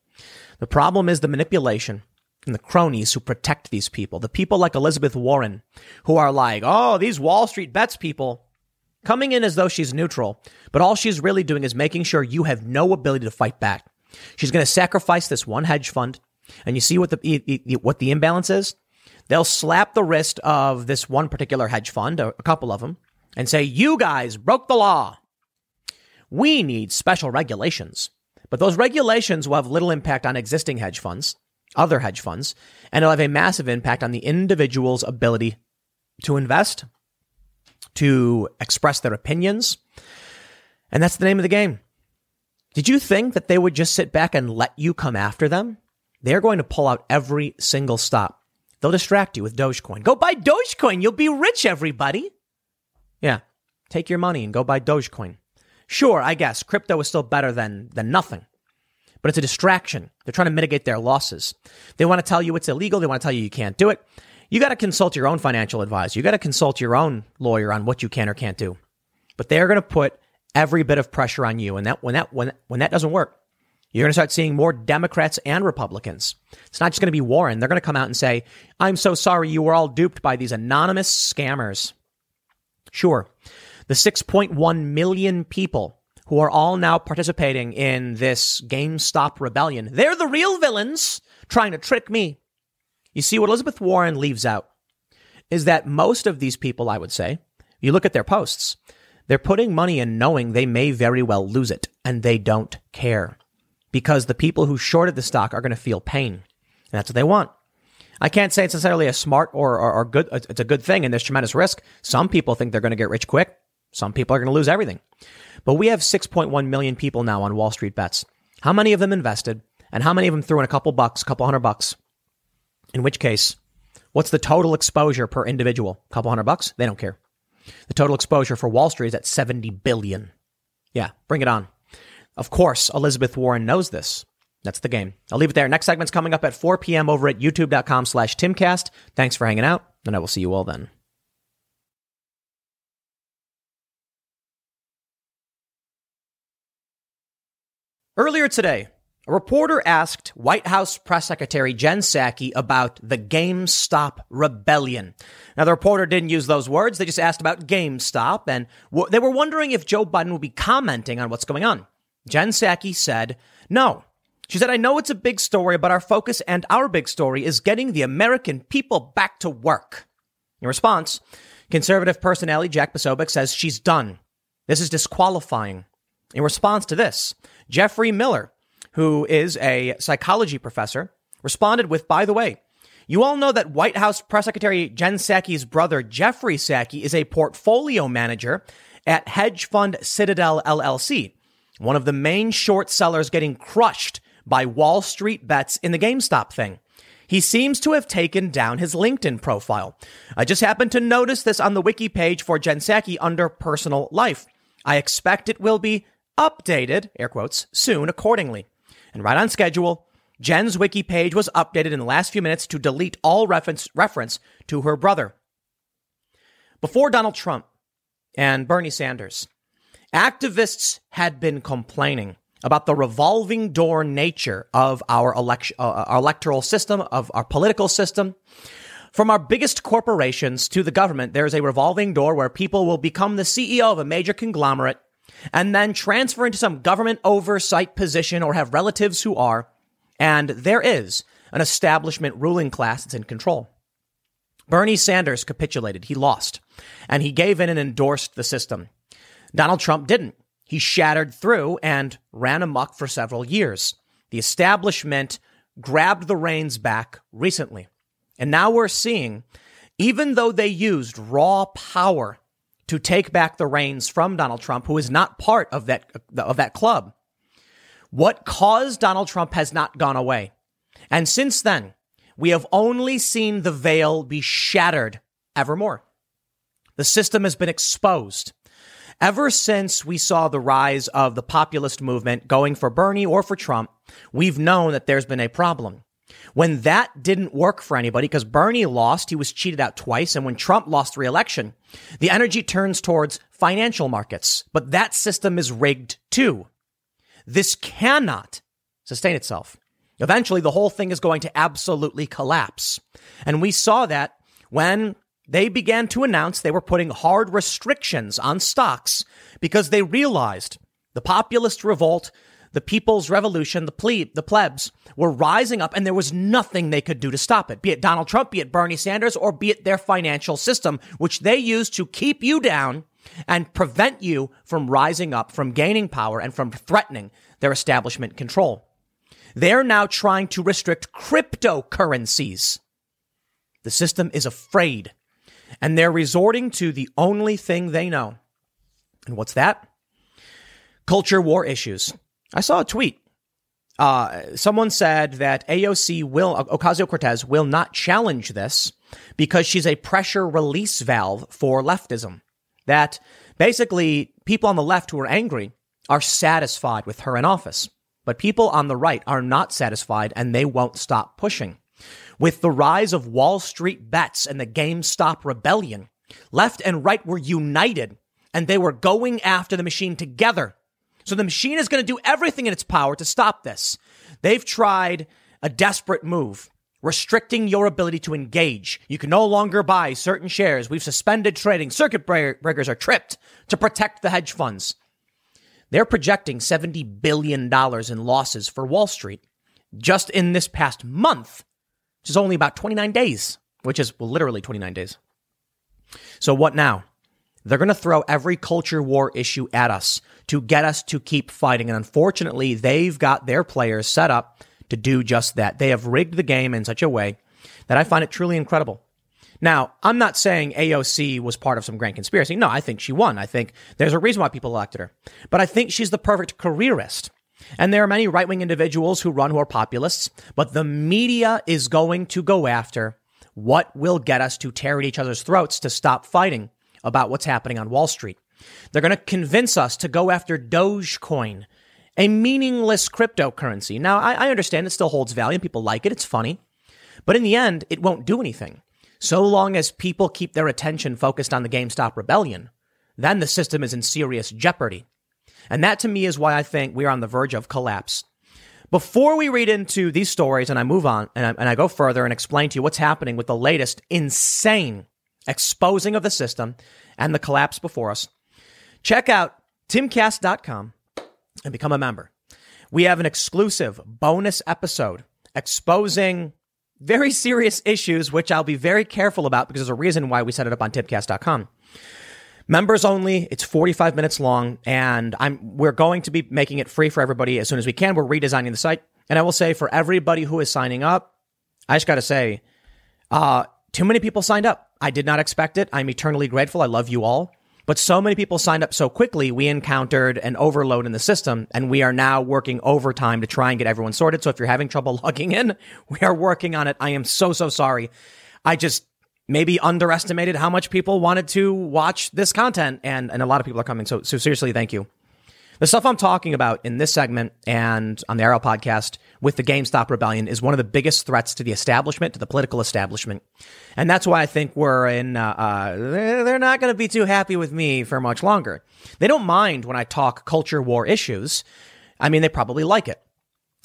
The problem is the manipulation and the cronies who protect these people. The people like Elizabeth Warren who are like, oh, these Wall Street bets people coming in as though she's neutral, but all she's really doing is making sure you have no ability to fight back. She's going to sacrifice this one hedge fund, and you see what the what the imbalance is. They'll slap the wrist of this one particular hedge fund, a couple of them, and say, "You guys broke the law. We need special regulations." But those regulations will have little impact on existing hedge funds, other hedge funds, and it'll have a massive impact on the individual's ability to invest to express their opinions. And that's the name of the game. Did you think that they would just sit back and let you come after them? They're going to pull out every single stop. They'll distract you with Dogecoin. Go buy Dogecoin. You'll be rich, everybody. Yeah. Take your money and go buy Dogecoin. Sure, I guess crypto is still better than, than nothing, but it's a distraction. They're trying to mitigate their losses. They want to tell you it's illegal. They want to tell you you can't do it you got to consult your own financial advisor. You got to consult your own lawyer on what you can or can't do. But they're going to put every bit of pressure on you. And that when that when when that doesn't work, you're going to start seeing more Democrats and Republicans. It's not just going to be Warren. They're going to come out and say, "I'm so sorry you were all duped by these anonymous scammers." Sure. The 6.1 million people who are all now participating in this GameStop rebellion. They're the real villains trying to trick me. You see, what Elizabeth Warren leaves out is that most of these people, I would say, you look at their posts, they're putting money in knowing they may very well lose it, and they don't care because the people who shorted the stock are going to feel pain. And that's what they want. I can't say it's necessarily a smart or, or, or good, it's a good thing and there's tremendous risk. Some people think they're going to get rich quick. Some people are going to lose everything. But we have 6.1 million people now on Wall Street bets. How many of them invested and how many of them threw in a couple bucks, a couple hundred bucks? In which case, what's the total exposure per individual? A couple hundred bucks? They don't care. The total exposure for Wall Street is at 70 billion. Yeah, bring it on. Of course, Elizabeth Warren knows this. That's the game. I'll leave it there. Next segment's coming up at 4 p.m. over at youtube.com slash timcast. Thanks for hanging out, and I will see you all then. Earlier today, a reporter asked White House Press Secretary Jen Psaki about the GameStop rebellion. Now, the reporter didn't use those words. They just asked about GameStop, and w- they were wondering if Joe Biden would be commenting on what's going on. Jen Psaki said, no. She said, I know it's a big story, but our focus and our big story is getting the American people back to work. In response, conservative personality Jack Posobiec says she's done. This is disqualifying. In response to this, Geoffrey Miller, who is a psychology professor, responded with, by the way, you all know that White House Press Secretary Jen Psaki's brother, Jeffrey Psaki, is a portfolio manager at hedge fund Citadel LLC, one of the main short sellers getting crushed by Wall Street bets in the GameStop thing. He seems to have taken down his LinkedIn profile. I just happened to notice this on the wiki page for Jen under personal life. I expect it will be updated, air quotes, soon accordingly. And right on schedule, Jen's wiki page was updated in the last few minutes to delete all reference, reference to her brother. Before Donald Trump and Bernie Sanders, activists had been complaining about the revolving door nature of our election, uh, our electoral system, of our political system. From our biggest corporations to the government, there is a revolving door where people will become the CEO of a major conglomerate and then transfer into some government oversight position or have relatives who are. And there is an establishment ruling class that's in control. Bernie Sanders capitulated. He lost and he gave in and endorsed the system. Donald Trump didn't. He shattered through and ran amok for several years. The establishment grabbed the reins back recently. And now we're seeing, even though they used raw power to take back the reins from Donald Trump, who is not part of that, of that club, what caused Donald Trump has not gone away. And since then, we have only seen the veil be shattered evermore. The system has been exposed. Ever since we saw the rise of the populist movement going for Bernie or for Trump, we've known that there's been a problem. When that didn't work for anybody, because Bernie lost, he was cheated out twice, and when Trump lost re-election, the energy turns towards financial markets. But that system is rigged too. This cannot sustain itself. Eventually, the whole thing is going to absolutely collapse. And we saw that when they began to announce they were putting hard restrictions on stocks because they realized the populist revolt, the people's revolution, the plebe, the plebs were rising up and there was nothing they could do to stop it. Be it Donald Trump, be it Bernie Sanders, or be it their financial system, which they use to keep you down and prevent you from rising up, from gaining power and from threatening their establishment control. They're now trying to restrict cryptocurrencies. The system is afraid and they're resorting to the only thing they know. And what's that? Culture war issues. I saw a tweet. Uh, someone said that AOC will, Ocasio Cortez will not challenge this because she's a pressure release valve for leftism. That basically people on the left who are angry are satisfied with her in office, but people on the right are not satisfied and they won't stop pushing. With the rise of Wall Street bets and the GameStop rebellion, left and right were united and they were going after the machine together. So the machine is going to do everything in its power to stop this. They've tried a desperate move, restricting your ability to engage. You can no longer buy certain shares. We've suspended trading. Circuit breakers are tripped to protect the hedge funds. they're projecting $70 billion in losses for Wall Street just in this past month, which is only about 29 days, which is literally 29 days. So what now? They're going to throw every culture war issue at us to get us to keep fighting. And unfortunately, they've got their players set up to do just that. They have rigged the game in such a way that I find it truly incredible. Now, I'm not saying AOC was part of some grand conspiracy. No, I think she won. I think there's a reason why people elected her. But I think she's the perfect careerist. And there are many right wing individuals who run who are populists, but the media is going to go after what will get us to tear at each other's throats to stop fighting about what's happening on Wall Street. They're going to convince us to go after Dogecoin, a meaningless cryptocurrency. Now, I, I understand it still holds value and people like it. It's funny. But in the end, it won't do anything. So long as people keep their attention focused on the GameStop rebellion, then the system is in serious jeopardy. And that to me is why I think we are on the verge of collapse. Before we read into these stories and I move on and I, and I go further and explain to you what's happening with the latest insane exposing of the system and the collapse before us, check out timcast.com and become a member. We have an exclusive bonus episode exposing very serious issues, which I'll be very careful about because there's a reason why we set it up on timcast.com. Members only. It's 45 minutes long, and I'm we're going to be making it free for everybody as soon as we can. We're redesigning the site, and I will say for everybody who is signing up, I just got to say, uh, too many people signed up. I did not expect it. I'm eternally grateful. I love you all. But so many people signed up so quickly, we encountered an overload in the system, and we are now working overtime to try and get everyone sorted. So if you're having trouble [laughs] logging in, we are working on it. I am so, so sorry. I just maybe underestimated how much people wanted to watch this content, and, and a lot of people are coming. So, so seriously, thank you. The stuff I'm talking about in this segment and on the IRL podcast with the GameStop rebellion is one of the biggest threats to the establishment, to the political establishment. And that's why I think we're in, uh, uh, they're not going to be too happy with me for much longer. They don't mind when I talk culture war issues. I mean, they probably like it.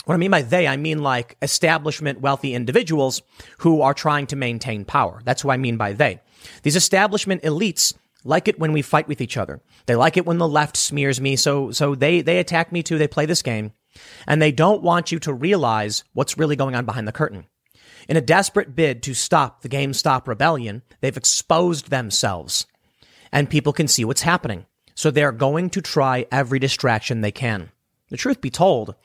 What I mean by they, I mean like establishment wealthy individuals who are trying to maintain power. That's what I mean by they. These establishment elites like it when we fight with each other. They like it when the left smears me. So, so they, they attack me too. They play this game and they don't want you to realize what's really going on behind the curtain. In a desperate bid to stop the GameStop rebellion, they've exposed themselves and people can see what's happening. So they're going to try every distraction they can. The truth be told,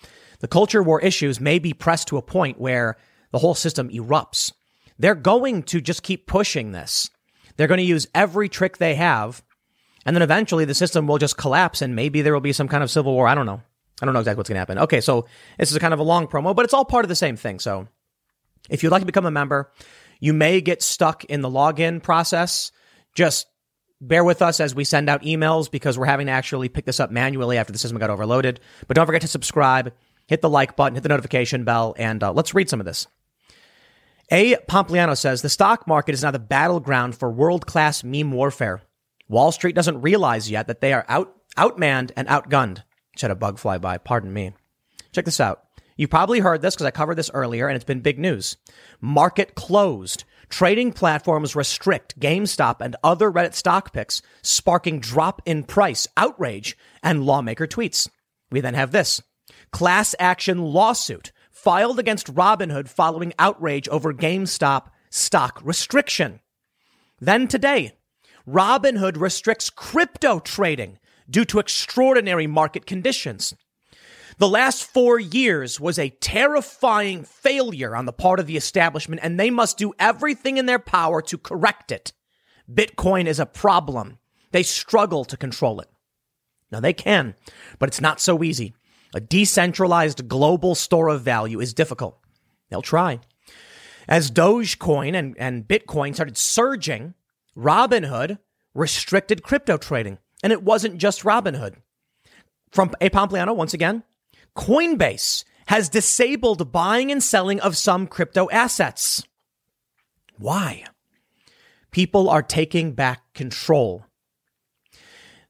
the culture war issues may be pressed to a point where the whole system erupts. They're going to just keep pushing this. They're going to use every trick they have. And then eventually the system will just collapse and maybe there will be some kind of civil war. I don't know. I don't know exactly what's going to happen. Okay, so this is kind of a long promo, but it's all part of the same thing. So if you'd like to become a member, you may get stuck in the login process. Just bear with us as we send out emails because we're having to actually pick this up manually after the system got overloaded. But don't forget to subscribe, hit the like button, hit the notification bell, and uh, let's read some of this. A. Pompliano says the stock market is now the battleground for world class meme warfare. Wall Street doesn't realize yet that they are out outmanned and outgunned. Just had a bug fly by. Pardon me. Check this out. You probably heard this because I covered this earlier and it's been big news. Market closed. Trading platforms restrict GameStop and other Reddit stock picks, sparking drop in price, outrage, and lawmaker tweets. We then have this class action lawsuit filed against Robinhood following outrage over GameStop stock restriction. Then today, Robinhood restricts crypto trading due to extraordinary market conditions. The last four years was a terrifying failure on the part of the establishment, and they must do everything in their power to correct it. Bitcoin is a problem. They struggle to control it. Now they can, but it's not so easy. A decentralized global store of value is difficult. They'll try. As Dogecoin and, and Bitcoin started surging, Robinhood restricted crypto trading. And it wasn't just Robinhood. From A. Pompliano, once again, Coinbase has disabled buying and selling of some crypto assets. Why? People are taking back control.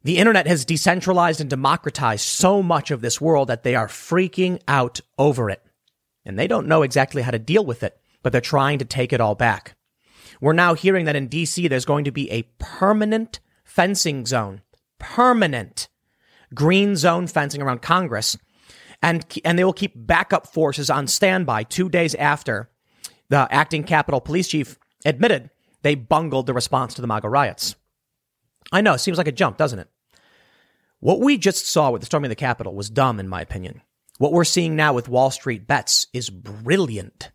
The internet has decentralized and democratized so much of this world that they are freaking out over it. And they don't know exactly how to deal with it, but they're trying to take it all back. We're now hearing that in DC, there's going to be a permanent fencing zone. Permanent. green zone fencing around Congress, and and they will keep backup forces on standby two days after the acting Capitol Police Chief admitted they bungled the response to the MAGA riots. I know, it seems like a jump, doesn't it? What we just saw with the storming of the Capitol was dumb, in my opinion. What we're seeing now with Wall Street bets is brilliant.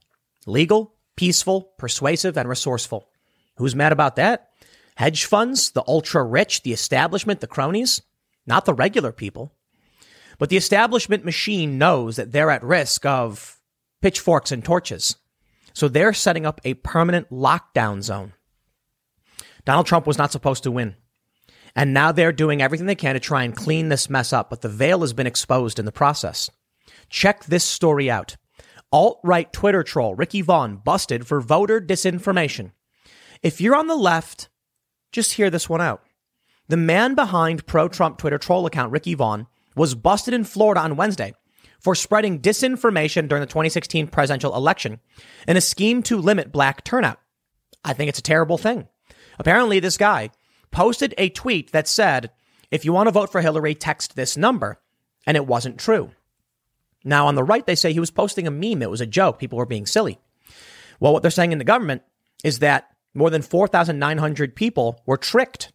Legal, peaceful, persuasive, and resourceful. Who's mad about that? Hedge funds, the ultra rich, the establishment, the cronies, not the regular people. But the establishment machine knows that they're at risk of pitchforks and torches. So they're setting up a permanent lockdown zone. Donald Trump was not supposed to win. And now they're doing everything they can to try and clean this mess up, but the veil has been exposed in the process. Check this story out. Alt right Twitter troll Ricky Vaughn busted for voter disinformation. If you're on the left, just hear this one out. The man behind pro Trump Twitter troll account, Ricky Vaughn, was busted in Florida on Wednesday for spreading disinformation during the 2016 presidential election in a scheme to limit black turnout. I think it's a terrible thing. Apparently, this guy posted a tweet that said, if you want to vote for Hillary, text this number. And it wasn't true. Now, on the right, they say he was posting a meme. It was a joke. People were being silly. Well, what they're saying in the government is that more than 4,900 people were tricked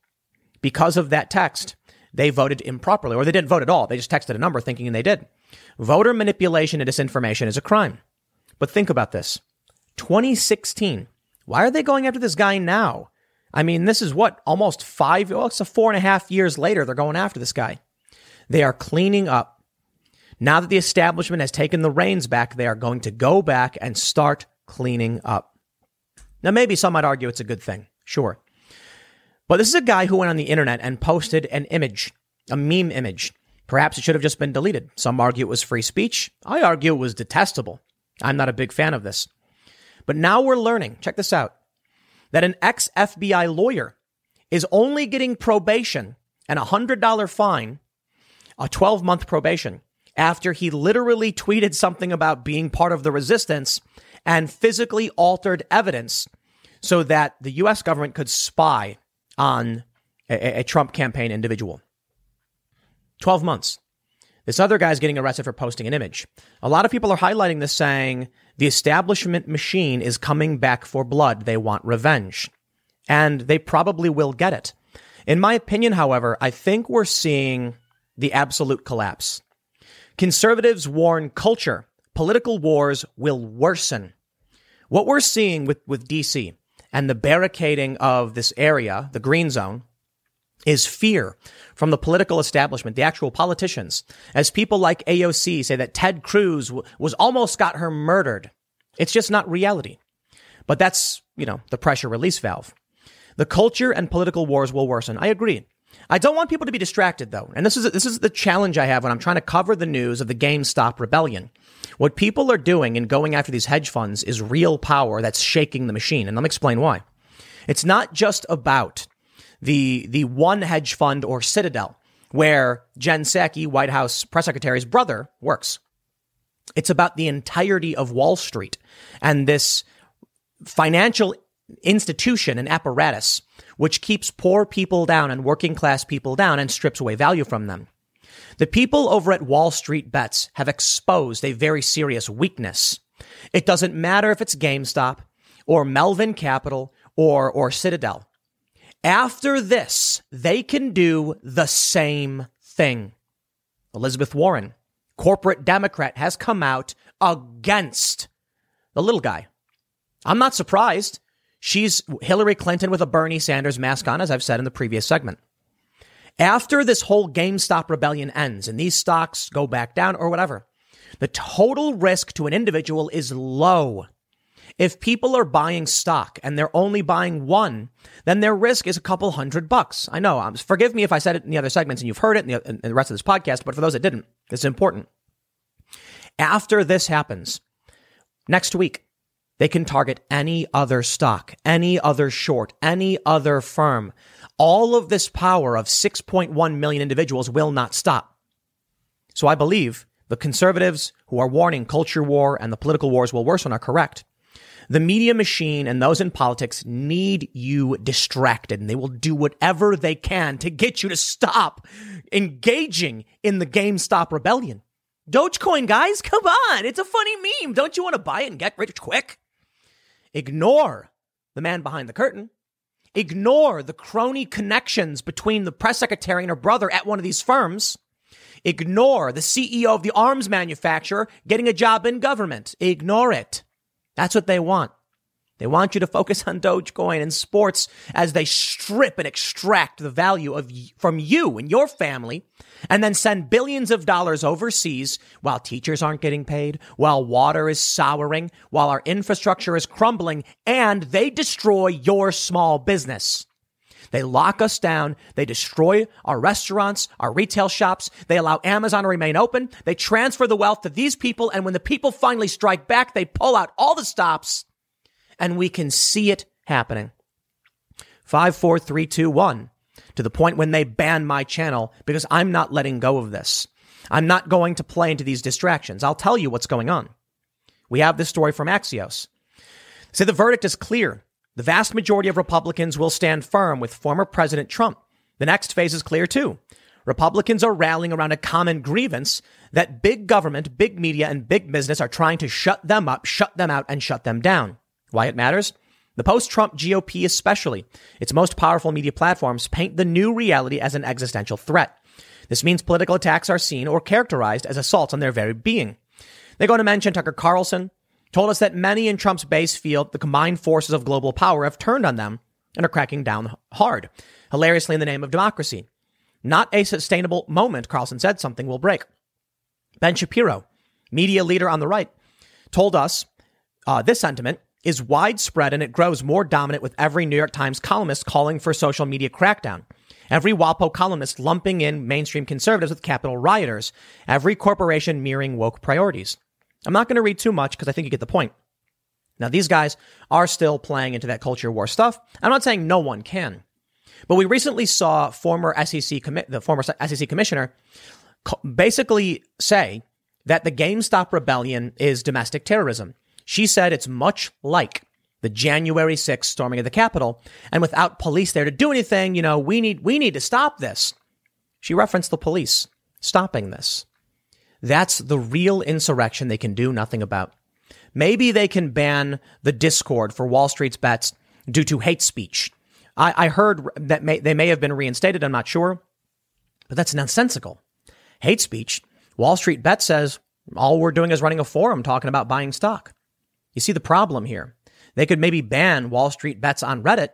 because of that text. They voted improperly, or they didn't vote at all. They just texted a number thinking they did. Voter manipulation and disinformation is a crime. But think about this 2016. Why are they going after this guy now? I mean, this is what, almost five, well, it's a four and a half years later, they're going after this guy. They are cleaning up. Now that the establishment has taken the reins back, they are going to go back and start cleaning up. Now, maybe some might argue it's a good thing. Sure. But this is a guy who went on the internet and posted an image, a meme image. Perhaps it should have just been deleted. Some argue it was free speech. I argue it was detestable. I'm not a big fan of this. But now we're learning, check this out, that an ex FBI lawyer is only getting probation and a $100 fine, a 12 month probation, after he literally tweeted something about being part of the resistance and physically altered evidence so that the US government could spy on a, a Trump campaign individual. 12 months. This other guy's getting arrested for posting an image. A lot of people are highlighting this saying the establishment machine is coming back for blood. They want revenge. And they probably will get it. In my opinion, however, I think we're seeing the absolute collapse. Conservatives warn culture, political wars will worsen. What we're seeing with, with DC and the barricading of this area, the green zone, is fear from the political establishment, the actual politicians, as people like AOC say that Ted Cruz w- was almost got her murdered. It's just not reality. But that's, you know, the pressure release valve. The culture and political wars will worsen. I agree. I don't want people to be distracted though. And this is, this is the challenge I have when I'm trying to cover the news of the GameStop rebellion. What people are doing in going after these hedge funds is real power that's shaking the machine. And let me explain why. It's not just about the the one hedge fund or Citadel where Jen Psaki, White House press secretary's brother, works. It's about the entirety of Wall Street and this financial institution and apparatus which keeps poor people down and working class people down and strips away value from them. The people over at Wall Street Bets have exposed a very serious weakness. It doesn't matter if it's GameStop or Melvin Capital or, or Citadel. After this, they can do the same thing. Elizabeth Warren, corporate Democrat, has come out against the little guy. I'm not surprised. She's Hillary Clinton with a Bernie Sanders mask on, as I've said in the previous segment. After this whole GameStop rebellion ends and these stocks go back down or whatever, the total risk to an individual is low. If people are buying stock and they're only buying one, then their risk is a couple hundred bucks. I know. Um, forgive me if I said it in the other segments and you've heard it in the, in the rest of this podcast, but for those that didn't, it's important. After this happens, next week, they can target any other stock, any other short, any other firm. All of this power of 6.1 million individuals will not stop. So I believe the conservatives who are warning culture war and the political wars will worsen are correct. The media machine and those in politics need you distracted and they will do whatever they can to get you to stop engaging in the GameStop rebellion. Dogecoin, guys, come on. It's a funny meme. Don't you want to buy it and get rich quick? Ignore the man behind the curtain. Ignore the crony connections between the press secretary and her brother at one of these firms. Ignore the CEO of the arms manufacturer getting a job in government. Ignore it. That's what they want. They want you to focus on [laughs] Dogecoin and sports as they strip and extract the value of from you and your family and then send billions of dollars overseas while teachers aren't getting paid, while water is souring, while our infrastructure is crumbling and they destroy your small business. They lock us down. They destroy our restaurants, our retail shops. They allow Amazon to remain open. They transfer the wealth to these people. And when the people finally strike back, they pull out all the stops and we can see it happening. Five, four, three, two, one. To the point when they ban my channel because I'm not letting go of this. I'm not going to play into these distractions. I'll tell you what's going on. We have this story from Axios. Say the verdict is clear. The vast majority of Republicans will stand firm with former President Trump. The next phase is clear too. Republicans are rallying around a common grievance that big government, big media, and big business are trying to shut them up, shut them out, and shut them down. Why it matters? The post Trump GOP, especially its most powerful media platforms, paint the new reality as an existential threat. This means political attacks are seen or characterized as assaults on their very being. They go to mention Tucker Carlson, told us that many in Trump's base feel the combined forces of global power have turned on them and are cracking down hard, hilariously in the name of democracy. Not a sustainable moment, Carlson said, something will break. Ben Shapiro, media leader on the right, told us uh, this sentiment is widespread and it grows more dominant with every New York Times columnist calling for social media crackdown. Every WAPO columnist lumping in mainstream conservatives with Capitol rioters. Every corporation mirroring woke priorities. I'm not going to read too much because I think you get the point. Now, these guys are still playing into that culture war stuff. I'm not saying no one can, but we recently saw former SEC commi- the former SEC commissioner basically say that the GameStop rebellion is domestic terrorism. She said it's much like the January 6th storming of the Capitol, and without police there to do anything, you know, we need we need to stop this. She referenced the police stopping this. That's the real insurrection they can do nothing about. Maybe they can ban the Discord for Wall Street's bets due to hate speech. I, I heard that may, they may have been reinstated. I'm not sure, but that's nonsensical. Hate speech. Wall Street Bet says all we're doing is running a forum talking about buying stock. You see the problem here. They could maybe ban Wall Street bets on Reddit.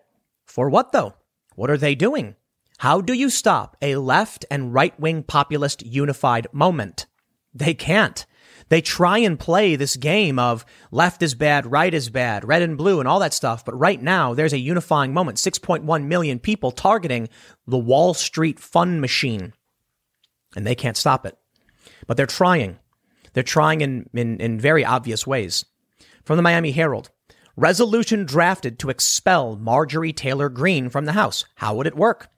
For what though? What are they doing? How do you stop a left and right wing populist unified moment? They can't. They try and play this game of left is bad, right is bad, red and blue and all that stuff. But right now, there's a unifying moment. 6.1 million people targeting the Wall Street fund machine. And they can't stop it. But they're trying. They're trying in, in, in very obvious ways. From the Miami Herald, resolution drafted to expel Marjorie Taylor Greene from the House. How would it work?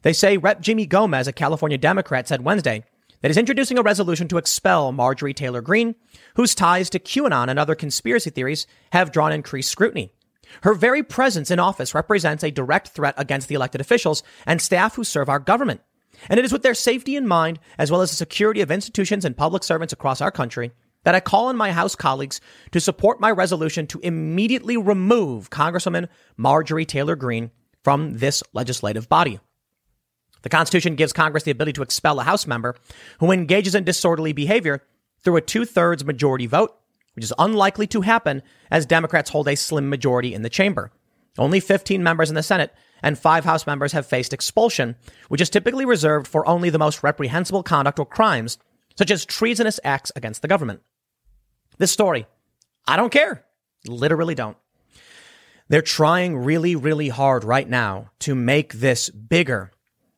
They say Rep. Jimmy Gomez, a California Democrat, said Wednesday that is introducing a resolution to expel Marjorie Taylor Greene, whose ties to QAnon and other conspiracy theories have drawn increased scrutiny. Her very presence in office represents a direct threat against the elected officials and staff who serve our government. And it is with their safety in mind, as well as the security of institutions and public servants across our country, that I call on my House colleagues to support my resolution to immediately remove Congresswoman Marjorie Taylor Greene from this legislative body. The Constitution gives Congress the ability to expel a House member who engages in disorderly behavior through a two thirds majority vote, which is unlikely to happen as Democrats hold a slim majority in the chamber. Only 15 members in the Senate and five House members have faced expulsion, which is typically reserved for only the most reprehensible conduct or crimes, such as treasonous acts against the government. This story, I don't care. Literally don't. They're trying really, really hard right now to make this bigger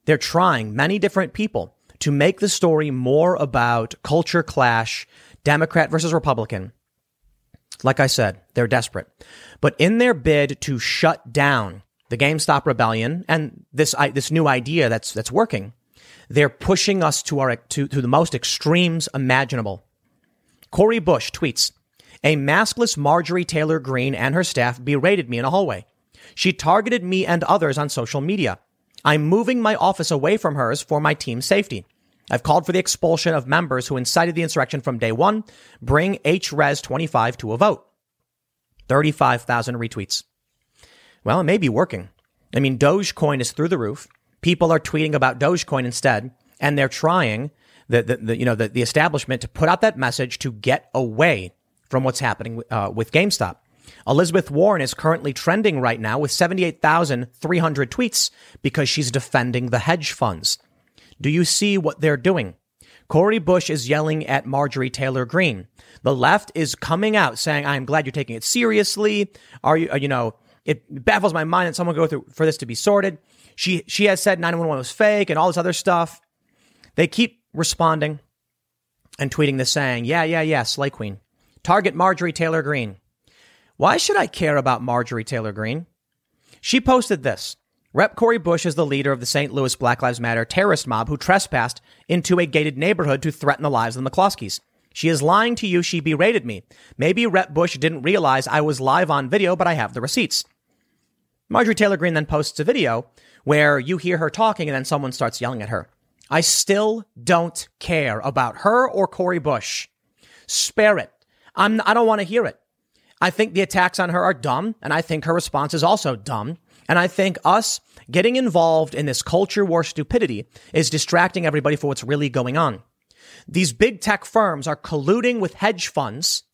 they're trying, many different people, to make the story more about culture clash, Democrat versus Republican. Like I said, they're desperate. But in their bid to shut down the GameStop rebellion and this, this new idea that's, that's working, they're pushing us to our, to, to the most extremes imaginable. Cori Bush tweets, A maskless Marjorie Taylor Greene and her staff berated me in a hallway. She targeted me and others on social media. I'm moving my office away from hers for my team's safety. I've called for the expulsion of members who incited the insurrection from day one. Bring HRES 25 to a vote. 35,000 retweets. Well, it may be working. I mean, Dogecoin is through the roof. People are tweeting about Dogecoin instead, and they're trying the, the, the you know the, the establishment to put out that message to get away from what's happening uh, with GameStop. Elizabeth Warren is currently trending right now with 78,300 tweets because she's defending the hedge funds. Do you see what they're doing? Cori Bush is yelling at Marjorie Taylor Greene. The left is coming out saying, "I'm glad you're taking it seriously." Are you, uh, you know, it baffles my mind that someone go through for this to be sorted. She she has said 911 was fake and all this other stuff. They keep responding and tweeting this saying, "Yeah, yeah, yeah, Slay Queen. Target Marjorie Taylor Greene." Why should I care about Marjorie Taylor Greene? She posted this. Rep. Cori Bush is the leader of the St. Louis Black Lives Matter terrorist mob who trespassed into a gated neighborhood to threaten the lives of the McCloskeys. She is lying to you. She berated me. Maybe Rep. Bush didn't realize I was live on video, but I have the receipts. Marjorie Taylor Greene then posts a video where you hear her talking and then someone starts yelling at her. I still don't care about her or Cori Bush. Spare it. I'm, I don't want to hear it. I think the attacks on her are dumb, and I think her response is also dumb. And I think us getting involved in this culture war stupidity is distracting everybody for what's really going on. These big tech firms are colluding with hedge funds.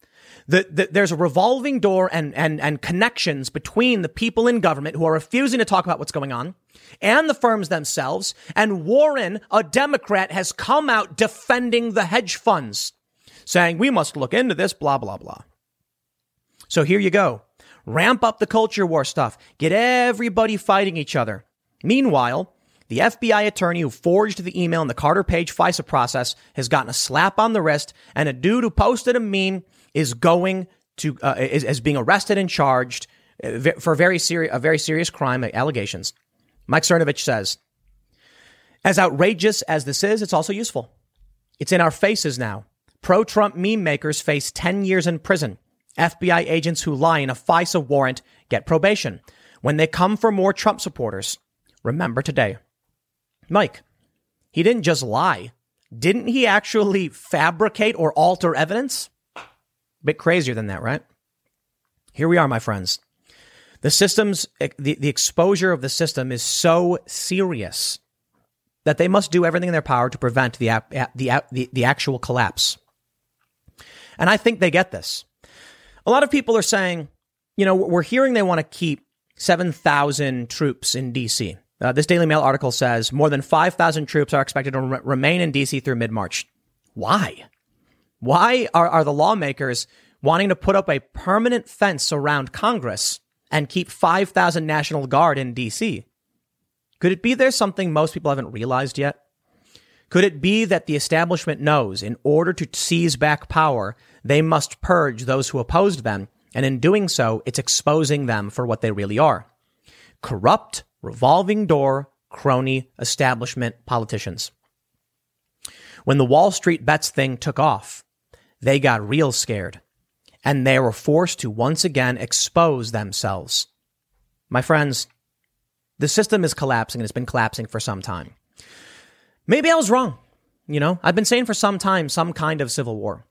The, the, there's a revolving door and, and, and connections between the people in government who are refusing to talk about what's going on and the firms themselves. And Warren, a Democrat, has come out defending the hedge funds, saying we must look into this, blah, blah, blah. So here you go. Ramp up the culture war stuff. Get everybody fighting each other. Meanwhile, the FBI attorney who forged the email in the Carter Page FISA process has gotten a slap on the wrist, and a dude who posted a meme is going to uh, is, is being arrested and charged uh, for very serious a very serious crime uh, allegations. Mike Cernovich says, as outrageous as this is, it's also useful. It's in our faces now. Pro Trump meme makers face 10 years in prison. FBI agents who lie in a FISA warrant get probation. When they come for more Trump supporters, remember today. Mike, he didn't just lie. Didn't he actually fabricate or alter evidence? A Bit crazier than that, right? Here we are, my friends. The system's, the, the exposure of the system is so serious that they must do everything in their power to prevent the, the, the, the actual collapse. And I think they get this. A lot of people are saying, you know, we're hearing they want to keep 7,000 troops in D.C. Uh, this Daily Mail article says more than 5,000 troops are expected to re- remain in D.C. through mid March. Why? Why are, are the lawmakers wanting to put up a permanent fence around Congress and keep 5,000 National Guard in D.C.? Could it be there's something most people haven't realized yet? Could it be that the establishment knows in order to seize back power, they must purge those who opposed them, and in doing so, it's exposing them for what they really are? Corrupt, revolving door, crony establishment politicians. When the Wall Street bets thing took off, they got real scared, and they were forced to once again expose themselves. My friends, the system is collapsing and it's been collapsing for some time. Maybe I was wrong. You know, I've been saying for some time some kind of civil war.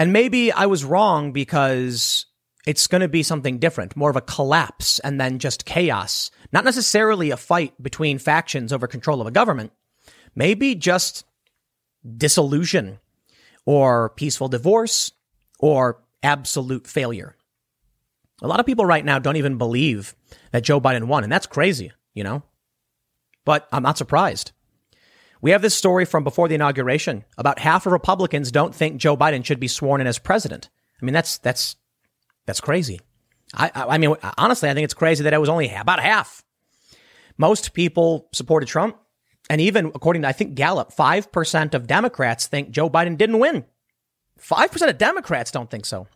And maybe I was wrong because it's going to be something different, more of a collapse and then just chaos. Not necessarily a fight between factions over control of a government. Maybe just dissolution or peaceful divorce or absolute failure. A lot of people right now don't even believe that Joe Biden won, and that's crazy, you know? But I'm not surprised. We have this story from before the inauguration. About half of Republicans don't think Joe Biden should be sworn in as president. I mean, that's that's that's crazy. I I mean, honestly, I think it's crazy that it was only about half. Most people supported Trump, and even according to I think Gallup, five percent of Democrats think Joe Biden didn't win. Five percent of Democrats don't think so.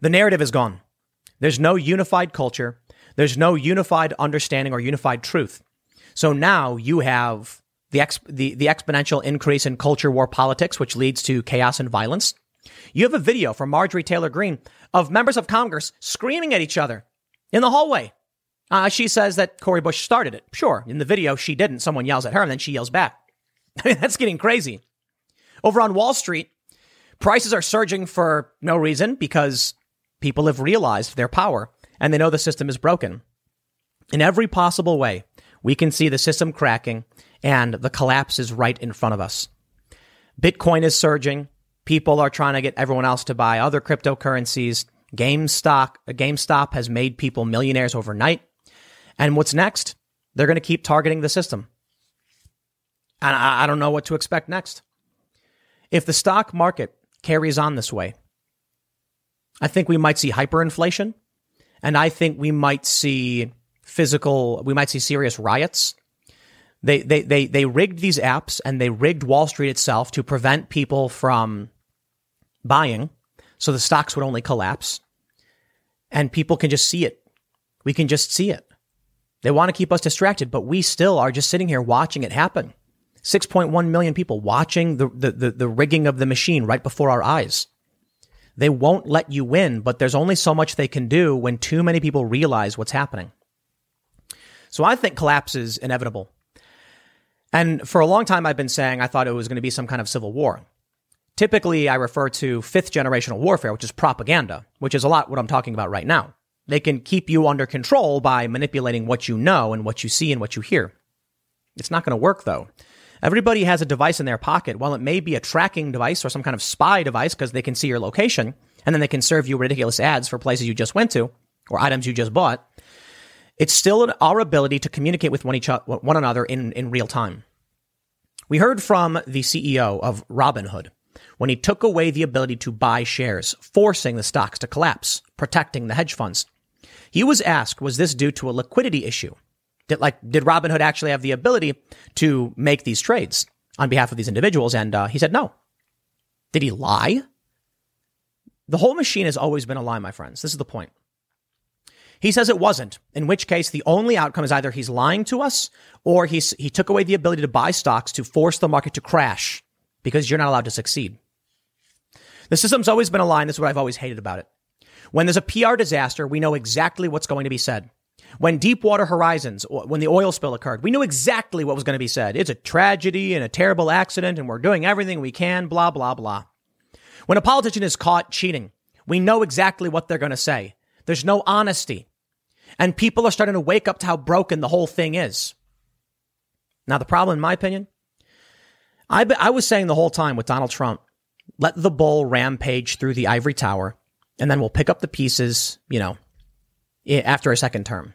The narrative is gone. There's no unified culture. There's no unified understanding or unified truth. So now you have the, ex- the, the exponential increase in culture war politics, which leads to chaos and violence. You have a video from Marjorie Taylor Greene of members of Congress screaming at each other in the hallway. Uh, she says that Cori Bush started it. Sure, in the video, she didn't. Someone yells at her and then she yells back. [laughs] I mean, that's getting crazy. Over on Wall Street, prices are surging for no reason because people have realized their power and they know the system is broken. In every possible way, we can see the system cracking and the collapse is right in front of us. Bitcoin is surging. People are trying to get everyone else to buy other cryptocurrencies. GameStop, GameStop has made people millionaires overnight. And what's next? They're going to keep targeting the system. And I, I don't know what to expect next. If the stock market carries on this way, I think we might see hyperinflation. And I think we might see physical, we might see serious riots. They, they, they, they rigged these apps and they rigged Wall Street itself to prevent people from buying. So the stocks would only collapse and people can just see it. We can just see it. They want to keep us distracted, but we still are just sitting here watching it happen. 6.1 million people watching the, the, the, the, rigging of the machine right before our eyes. They won't let you win, but there's only so much they can do when too many people realize what's happening. So I think collapse is inevitable. And for a long time, I've been saying I thought it was going to be some kind of civil war. Typically, I refer to fifth generational warfare, which is propaganda, which is a lot what I'm talking about right now. They can keep you under control by manipulating what you know and what you see and what you hear. It's not going to work though. Everybody has a device in their pocket. While it may be a tracking device or some kind of spy device because they can see your location and then they can serve you ridiculous ads for places you just went to or items you just bought, it's still our ability to communicate with one, each, another in, in real time. We heard from the CEO of Robinhood when he took away the ability to buy shares, forcing the stocks to collapse, protecting the hedge funds. He was asked, was this due to a liquidity issue? Did like did Robinhood actually have the ability to make these trades on behalf of these individuals? And uh, he said no. Did he lie? The whole machine has always been a lie, my friends. This is the point. He says it wasn't, in which case the only outcome is either he's lying to us or he's, he took away the ability to buy stocks to force the market to crash because you're not allowed to succeed. The system's always been a lie, and this is what I've always hated about it. When there's a PR disaster, we know exactly what's going to be said. When Deepwater Horizons, when the oil spill occurred, we knew exactly what was going to be said. It's a tragedy and a terrible accident, and we're doing everything we can, blah, blah, blah. When a politician is caught cheating, we know exactly what they're going to say. There's no honesty. And people are starting to wake up to how broken the whole thing is. Now, the problem, in my opinion, I, I was saying the whole time with Donald Trump, let the bull rampage through the ivory tower, and then we'll pick up the pieces, you know, after a second term.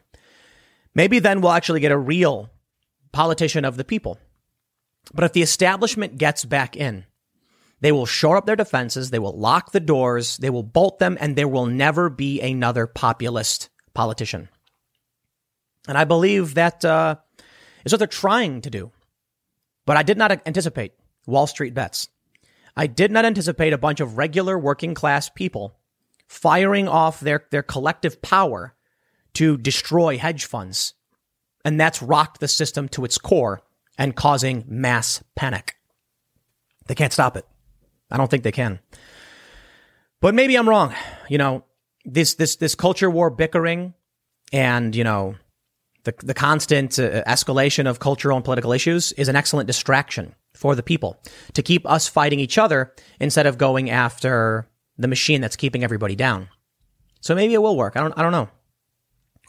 Maybe then we'll actually get a real politician of the people. But if the establishment gets back in, they will shore up their defenses, they will lock the doors, they will bolt them, and there will never be another populist politician. And I believe that uh, is what they're trying to do. But I did not anticipate Wall Street bets. I did not anticipate a bunch of regular working class people firing off their, their collective power to destroy hedge funds. And that's rocked the system to its core and causing mass panic. They can't stop it. I don't think they can. But maybe I'm wrong. You know, this this this culture war bickering and, you know, the the constant uh, escalation of cultural and political issues is an excellent distraction for the people to keep us fighting each other instead of going after the machine that's keeping everybody down. So maybe it will work. I don't I don't know.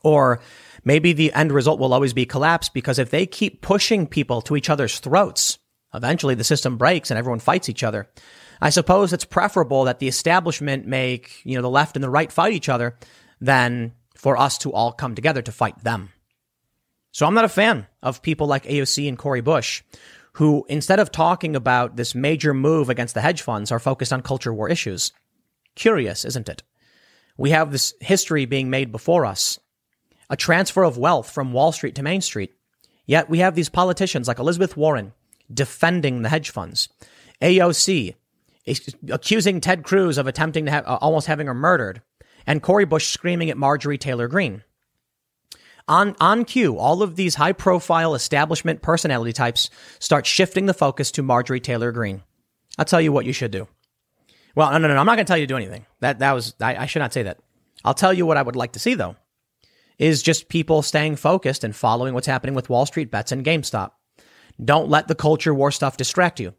Or maybe the end result will always be collapse because if they keep pushing people to each other's throats, eventually the system breaks and everyone fights each other. I suppose it's preferable that the establishment make, you know, the left and the right fight each other than for us to all come together to fight them. So I'm not a fan of people like AOC and Cori Bush, who instead of talking about this major move against the hedge funds are focused on culture war issues. Curious, isn't it? We have this history being made before us a transfer of wealth from Wall Street to Main Street. Yet we have these politicians like Elizabeth Warren defending the hedge funds, AOC accusing Ted Cruz of attempting to have, uh, almost having her murdered, and Cori Bush screaming at Marjorie Taylor Greene. On, on cue, all of these high profile establishment personality types start shifting the focus to Marjorie Taylor Greene. I'll tell you what you should do. Well, no, no, no. I'm not going to tell you to do anything. That that was I, I should not say that. I'll tell you what I would like to see though, is just people staying focused and following what's happening with Wall Street bets and GameStop. Don't let the culture war stuff distract you.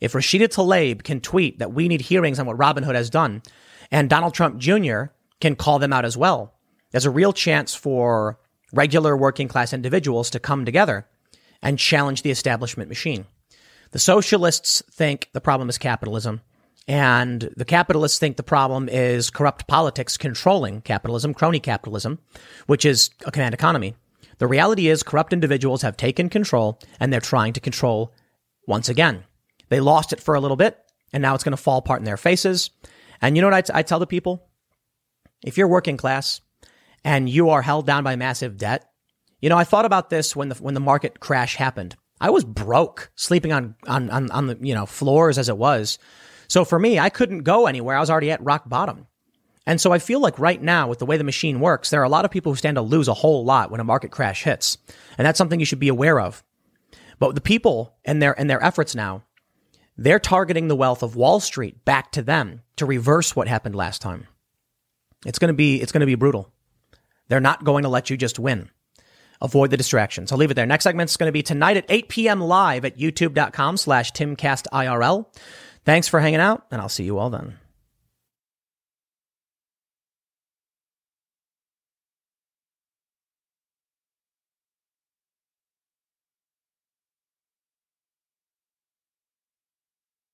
If Rashida Tlaib can tweet that we need hearings on what Robinhood has done, and Donald Trump Jr. can call them out as well, there's a real chance for regular working class individuals to come together and challenge the establishment machine. The socialists think the problem is capitalism, and the capitalists think the problem is corrupt politics controlling capitalism, crony capitalism, which is a command economy. The reality is corrupt individuals have taken control and they're trying to control once again. They lost it for a little bit and now it's going to fall apart in their faces. And you know what I, t- I tell the people? If you're working class and you are held down by massive debt, you know, I thought about this when the, when the market crash happened. I was broke, sleeping on, on, on, on the, you know, floors as it was. So for me, I couldn't go anywhere. I was already at rock bottom. And so I feel like right now, with the way the machine works, there are a lot of people who stand to lose a whole lot when a market crash hits. And that's something you should be aware of. But the people and their, and their efforts now, they're targeting the wealth of Wall Street back to them to reverse what happened last time. It's to be, it's going to be brutal. They're not going to let you just win. Avoid the distractions. I'll leave it there. Next segment is going to be tonight at 8 p.m. live at youtube.com slash timcastirl. Thanks for hanging out and I'll see you all then.